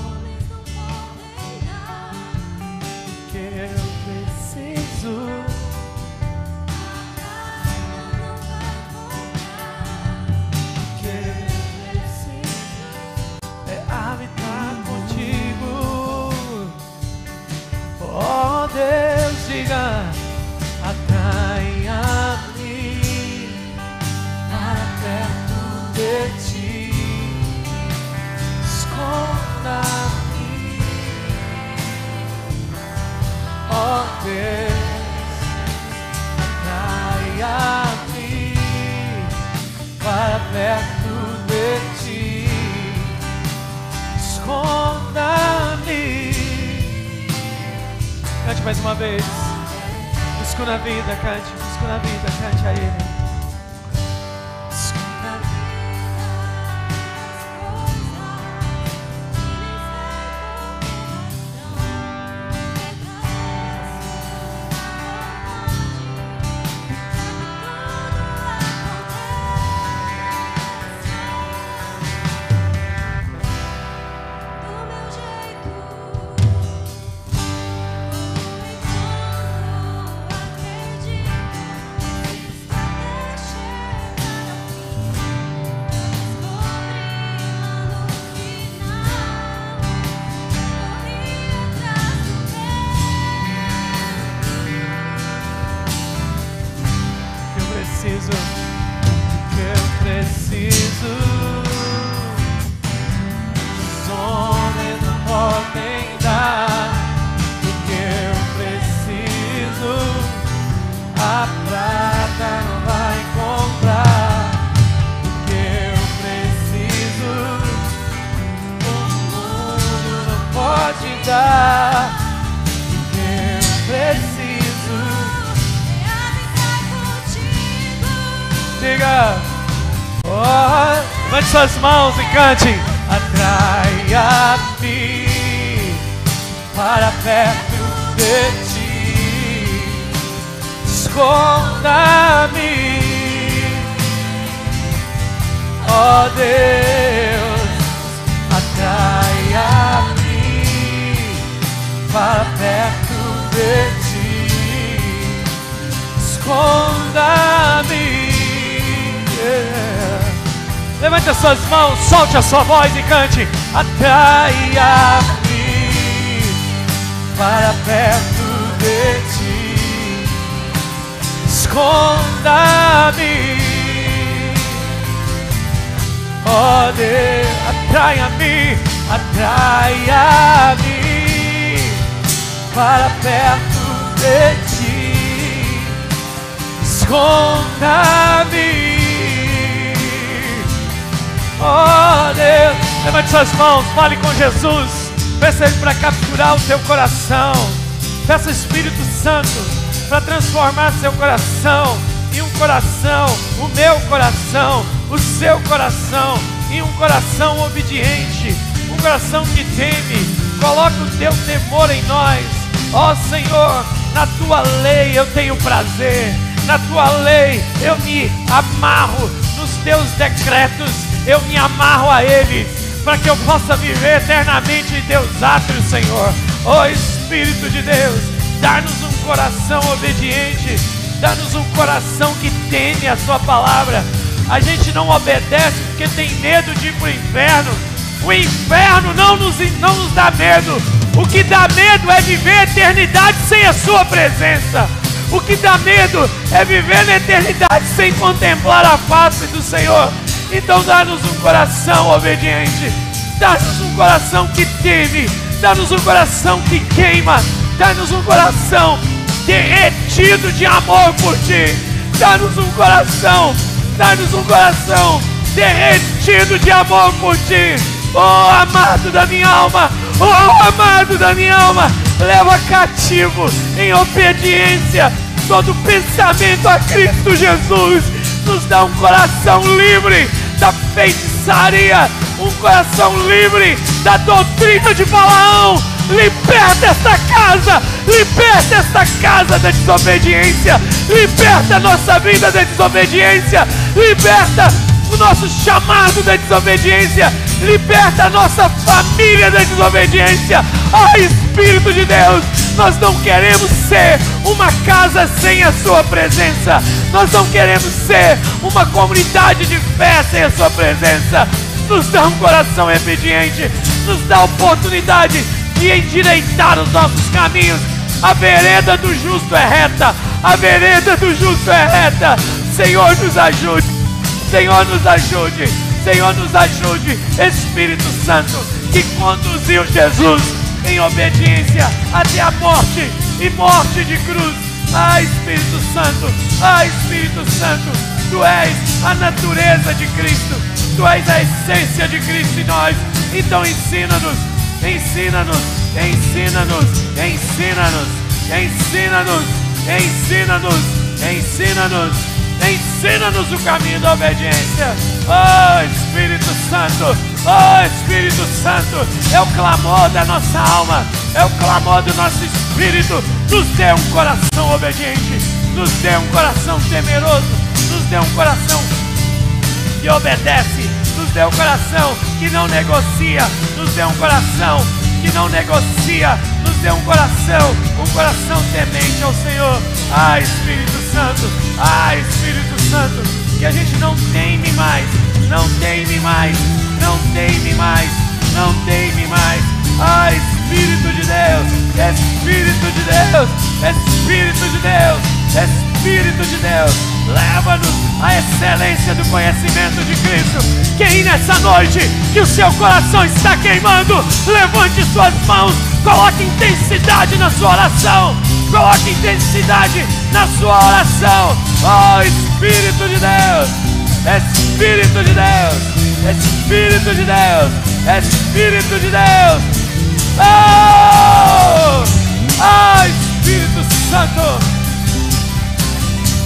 suas mãos e cante. atraia-me para perto de ti, esconda-me, ó oh Deus, atraia-me para perto de ti, esconda-me. Levante as suas mãos, solte a sua voz e cante. Atraia-me para perto de ti. Esconda-me, ó oh Deus, atraia-me, atraia-me para perto de ti. Esconda-me. Oh Deus, levante suas mãos, fale com Jesus. Peça Ele para capturar o seu coração. Peça o Espírito Santo para transformar seu coração em um coração, o meu coração, o seu coração, em um coração obediente, um coração que teme. Coloca o teu temor em nós. Ó oh, Senhor, na tua lei eu tenho prazer. Na tua lei eu me amarro nos teus decretos, eu me amarro a eles para que eu possa viver eternamente em Deus átrios, Senhor. Ó oh, Espírito de Deus, dá-nos um coração obediente, dá-nos um coração que teme a Sua palavra. A gente não obedece porque tem medo de ir para o inferno. O inferno não nos, não nos dá medo. O que dá medo é viver a eternidade sem a Sua presença. O que dá medo é viver na eternidade sem contemplar a face do Senhor. Então dá-nos um coração obediente, dá-nos um coração que teme, dá-nos um coração que queima, dá-nos um coração derretido de amor por ti, dá-nos um coração, dá-nos um coração derretido de amor por ti. Oh amado da minha alma, oh amado da minha alma, leva cativo em obediência todo pensamento a Cristo Jesus. Nos dá um coração livre da feitiçaria, um coração livre da doutrina de Balaão. Liberta esta casa, liberta esta casa da desobediência, liberta a nossa vida da desobediência, liberta o nosso chamado da desobediência, liberta a nossa família da desobediência. Ai, Espírito de Deus, nós não queremos ser uma casa sem a Sua presença. Nós não queremos ser uma comunidade de fé sem a Sua presença. Nos dá um coração obediente, nos dá a oportunidade de endireitar os nossos caminhos. A vereda do justo é reta, a vereda do justo é reta. Senhor, nos ajude, Senhor, nos ajude, Senhor, nos ajude. Espírito Santo, que conduziu Jesus em obediência até a morte e morte de cruz. Ah, Espírito Santo, ah, Espírito Santo, Tu és a natureza de Cristo, Tu és a essência de Cristo em nós. Então ensina-nos, ensina-nos, ensina-nos, ensina-nos, ensina-nos, ensina-nos, ensina-nos, ensina-nos o caminho da obediência. Oh, Espírito Santo, Oh Espírito Santo, é o clamor da nossa alma, é o clamor do nosso espírito. Nos dê um coração obediente, nos dê um coração temeroso, nos dê um coração que obedece, nos dê um coração que não negocia, nos dê um coração que não negocia, nos dê um coração, um coração temente ao Senhor. Ah, Espírito Santo, ah, Espírito Santo, que a gente não teme mais, não teme mais não teme mais, não teme mais. Ah, Espírito de Deus, Espírito de Deus, Espírito de Deus, Espírito de Deus, leva-nos à excelência do conhecimento de Cristo. Quem nessa noite que o seu coração está queimando, levante suas mãos, coloque intensidade na sua oração. Coloque intensidade na sua oração. Oh Espírito de Deus, Espírito de Deus. Espírito de Deus, Espírito de Deus. Oh! oh Espírito Santo.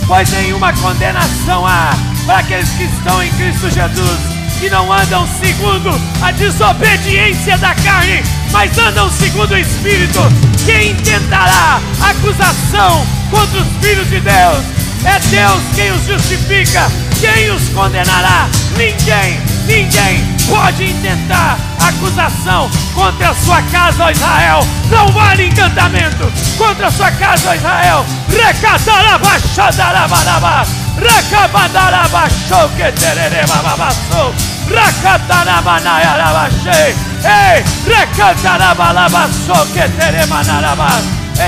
Pois nenhuma condenação há para aqueles que estão em Cristo Jesus. que não andam segundo a desobediência da carne, mas andam segundo o Espírito. Quem intentará acusação contra os filhos de Deus? É Deus quem os justifica. Quem os condenará? Ninguém, ninguém pode intentar acusação contra a sua casa, ó Israel. Não vale encantamento contra a sua casa, ó Israel. Recatarabachadarabarabá. Recabadarabachou que. Ei, recatarabalabachou teremanarabá.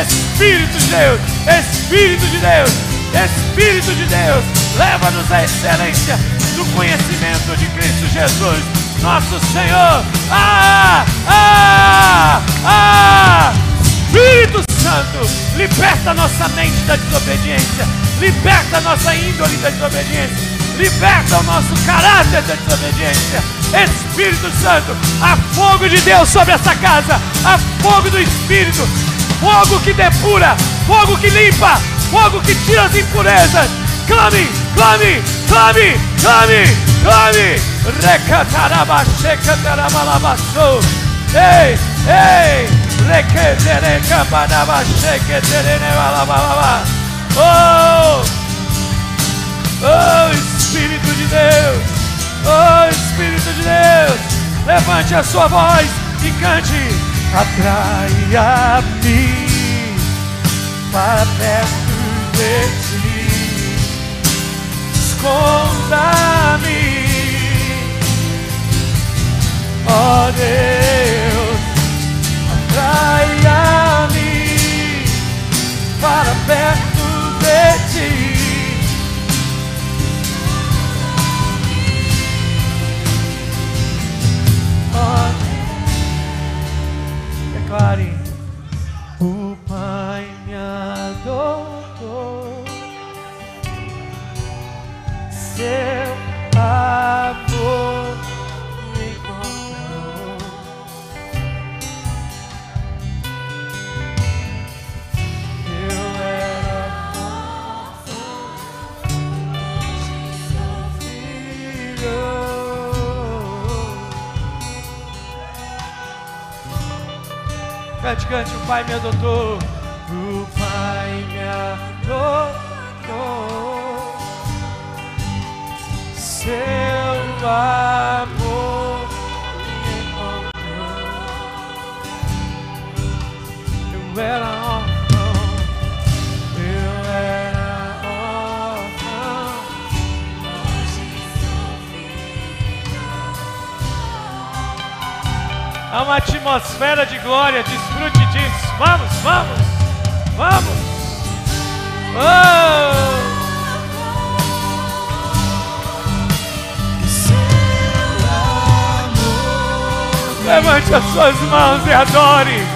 Espírito de Deus, Espírito de Deus, Espírito de Deus, leva-nos à excelência do conhecimento de Cristo Jesus, nosso Senhor. Ah, ah, ah! Espírito Santo, liberta nossa mente da desobediência, liberta nossa índole da desobediência, liberta o nosso caráter da desobediência. Espírito Santo, há fogo de Deus sobre essa casa, há fogo do Espírito, fogo que depura, fogo que limpa, fogo que tira as impurezas. Clame, clame, clame, clame, clame. Recatarabachecatarabalabasou. Ei, ei, requeterecabanabachequeterenebalababa. Oh, oh, Espírito de Deus, oh, Espírito de Deus, levante a sua voz e cante. Atraia-me para perto de ti, esconda-me, ó oh Deus, atraia-me para perto Oh, declare. O Pai me adotou, Cante, cante, o Pai me adotou. O Pai me adotou. Seu amor Há uma atmosfera de glória, desfrute disso. Vamos, vamos, vamos. Oh! Levante as suas mãos e adore.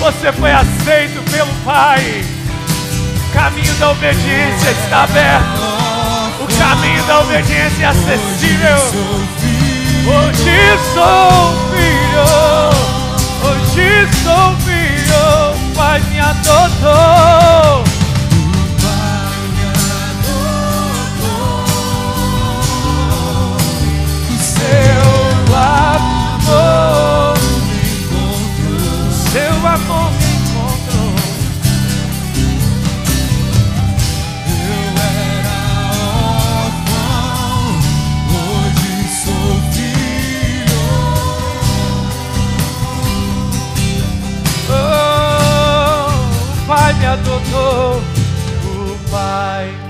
Você foi aceito pelo Pai. O caminho da obediência está aberto. O caminho da obediência é acessível. Hoje sou filho, hoje sou filho, Pai me adotou. Adotou, o Pai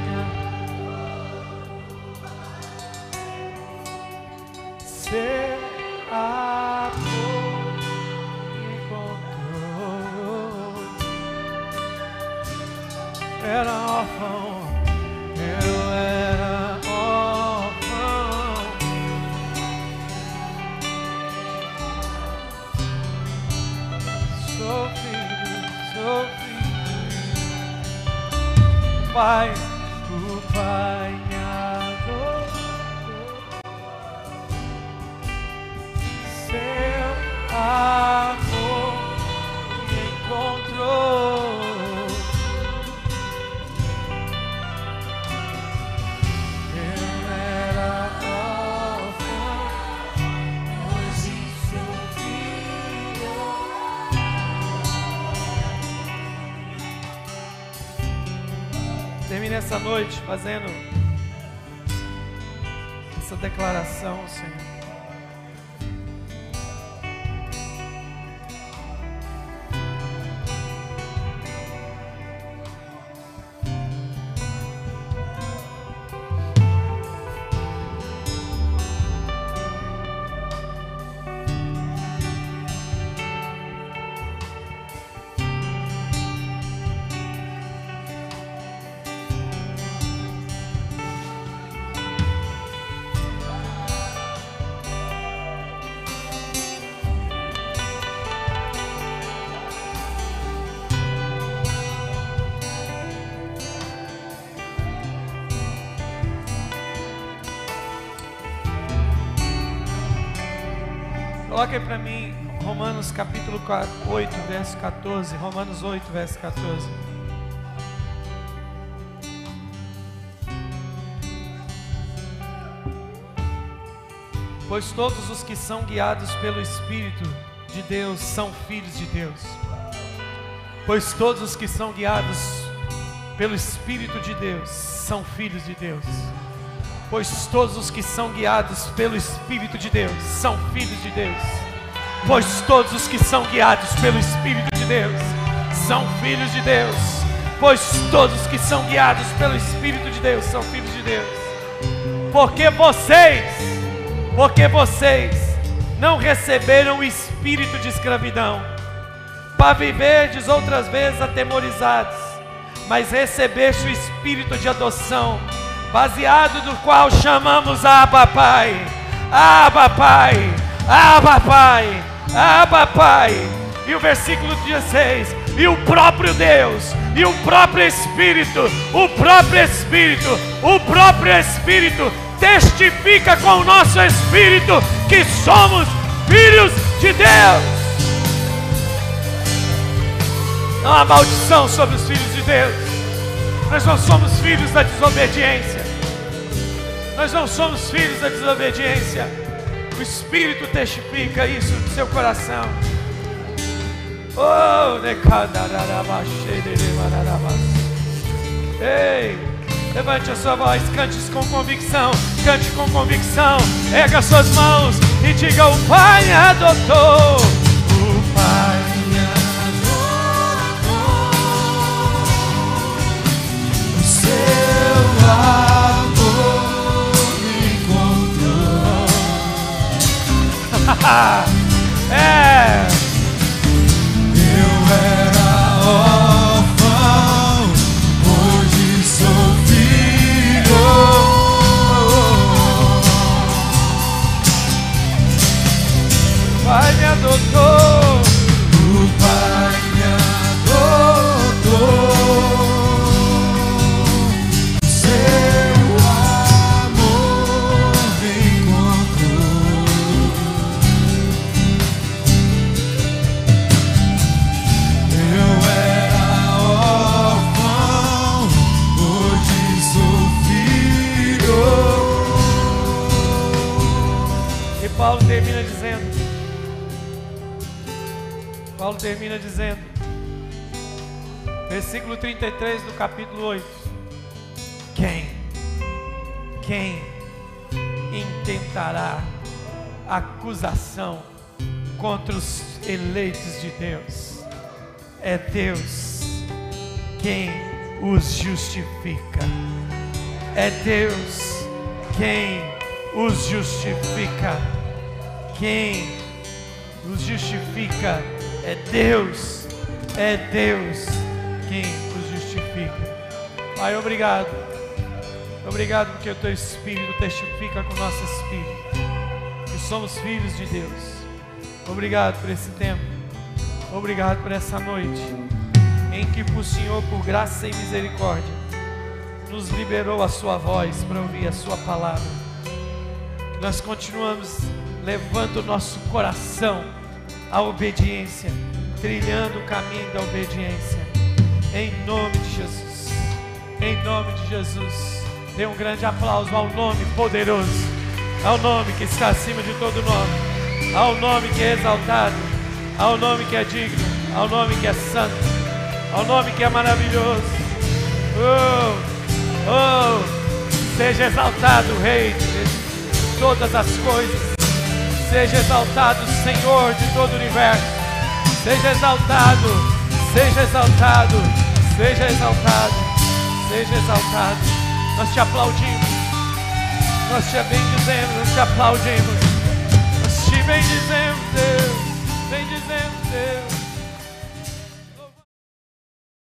fazendo Coloca aí para mim Romanos capítulo 8, verso 14. Romanos 8, verso 14. Pois todos os que são guiados pelo Espírito de Deus são filhos de Deus. Pois todos os que são guiados pelo Espírito de Deus são filhos de Deus. Pois todos os que são guiados pelo Espírito de Deus são filhos de Deus. Pois todos os que são guiados pelo Espírito de Deus são filhos de Deus. Pois todos os que são guiados pelo Espírito de Deus são filhos de Deus. Porque vocês, porque vocês não receberam o espírito de escravidão para viverdes outras vezes atemorizados, mas recebeste o espírito de adoção baseado do qual chamamos Abba Pai, Abba Pai, Abba Pai, Abba Pai. E o versículo 16: E o próprio Deus, e o próprio Espírito, o próprio Espírito, o próprio Espírito testifica com o nosso Espírito que somos filhos de Deus. Não há maldição sobre os filhos de Deus. Nós não somos filhos da desobediência. Nós não somos filhos da desobediência. O Espírito testifica isso no seu coração. Oh, Ei, levante a sua voz, cante com convicção, cante com convicção, erga suas mãos e diga: O Pai adotou, o Pai O seu é. Termina dizendo, versículo 33 do capítulo 8: Quem, quem intentará acusação contra os eleitos de Deus? É Deus quem os justifica. É Deus quem os justifica. Quem os justifica é Deus. É Deus quem os justifica. Pai, obrigado. Obrigado porque o teu Espírito testifica com o nosso Espírito que somos filhos de Deus. Obrigado por esse tempo. Obrigado por essa noite em que o Senhor, por graça e misericórdia, nos liberou a sua voz para ouvir a sua palavra. Nós continuamos levando o nosso coração à obediência, trilhando o caminho da obediência. Em nome de Jesus. Em nome de Jesus. Dê um grande aplauso ao nome poderoso, ao nome que está acima de todo nome, ao nome que é exaltado, ao nome que é digno, ao nome que é santo, ao nome que é maravilhoso. Oh, Oh, seja exaltado, Rei de todas as coisas. Seja exaltado, Senhor de todo o universo. Seja exaltado, seja exaltado, seja exaltado, seja exaltado. Nós te aplaudimos, nós te bendizemos, nós te aplaudimos, nós te bendizemos, Deus, bendizemos, Deus.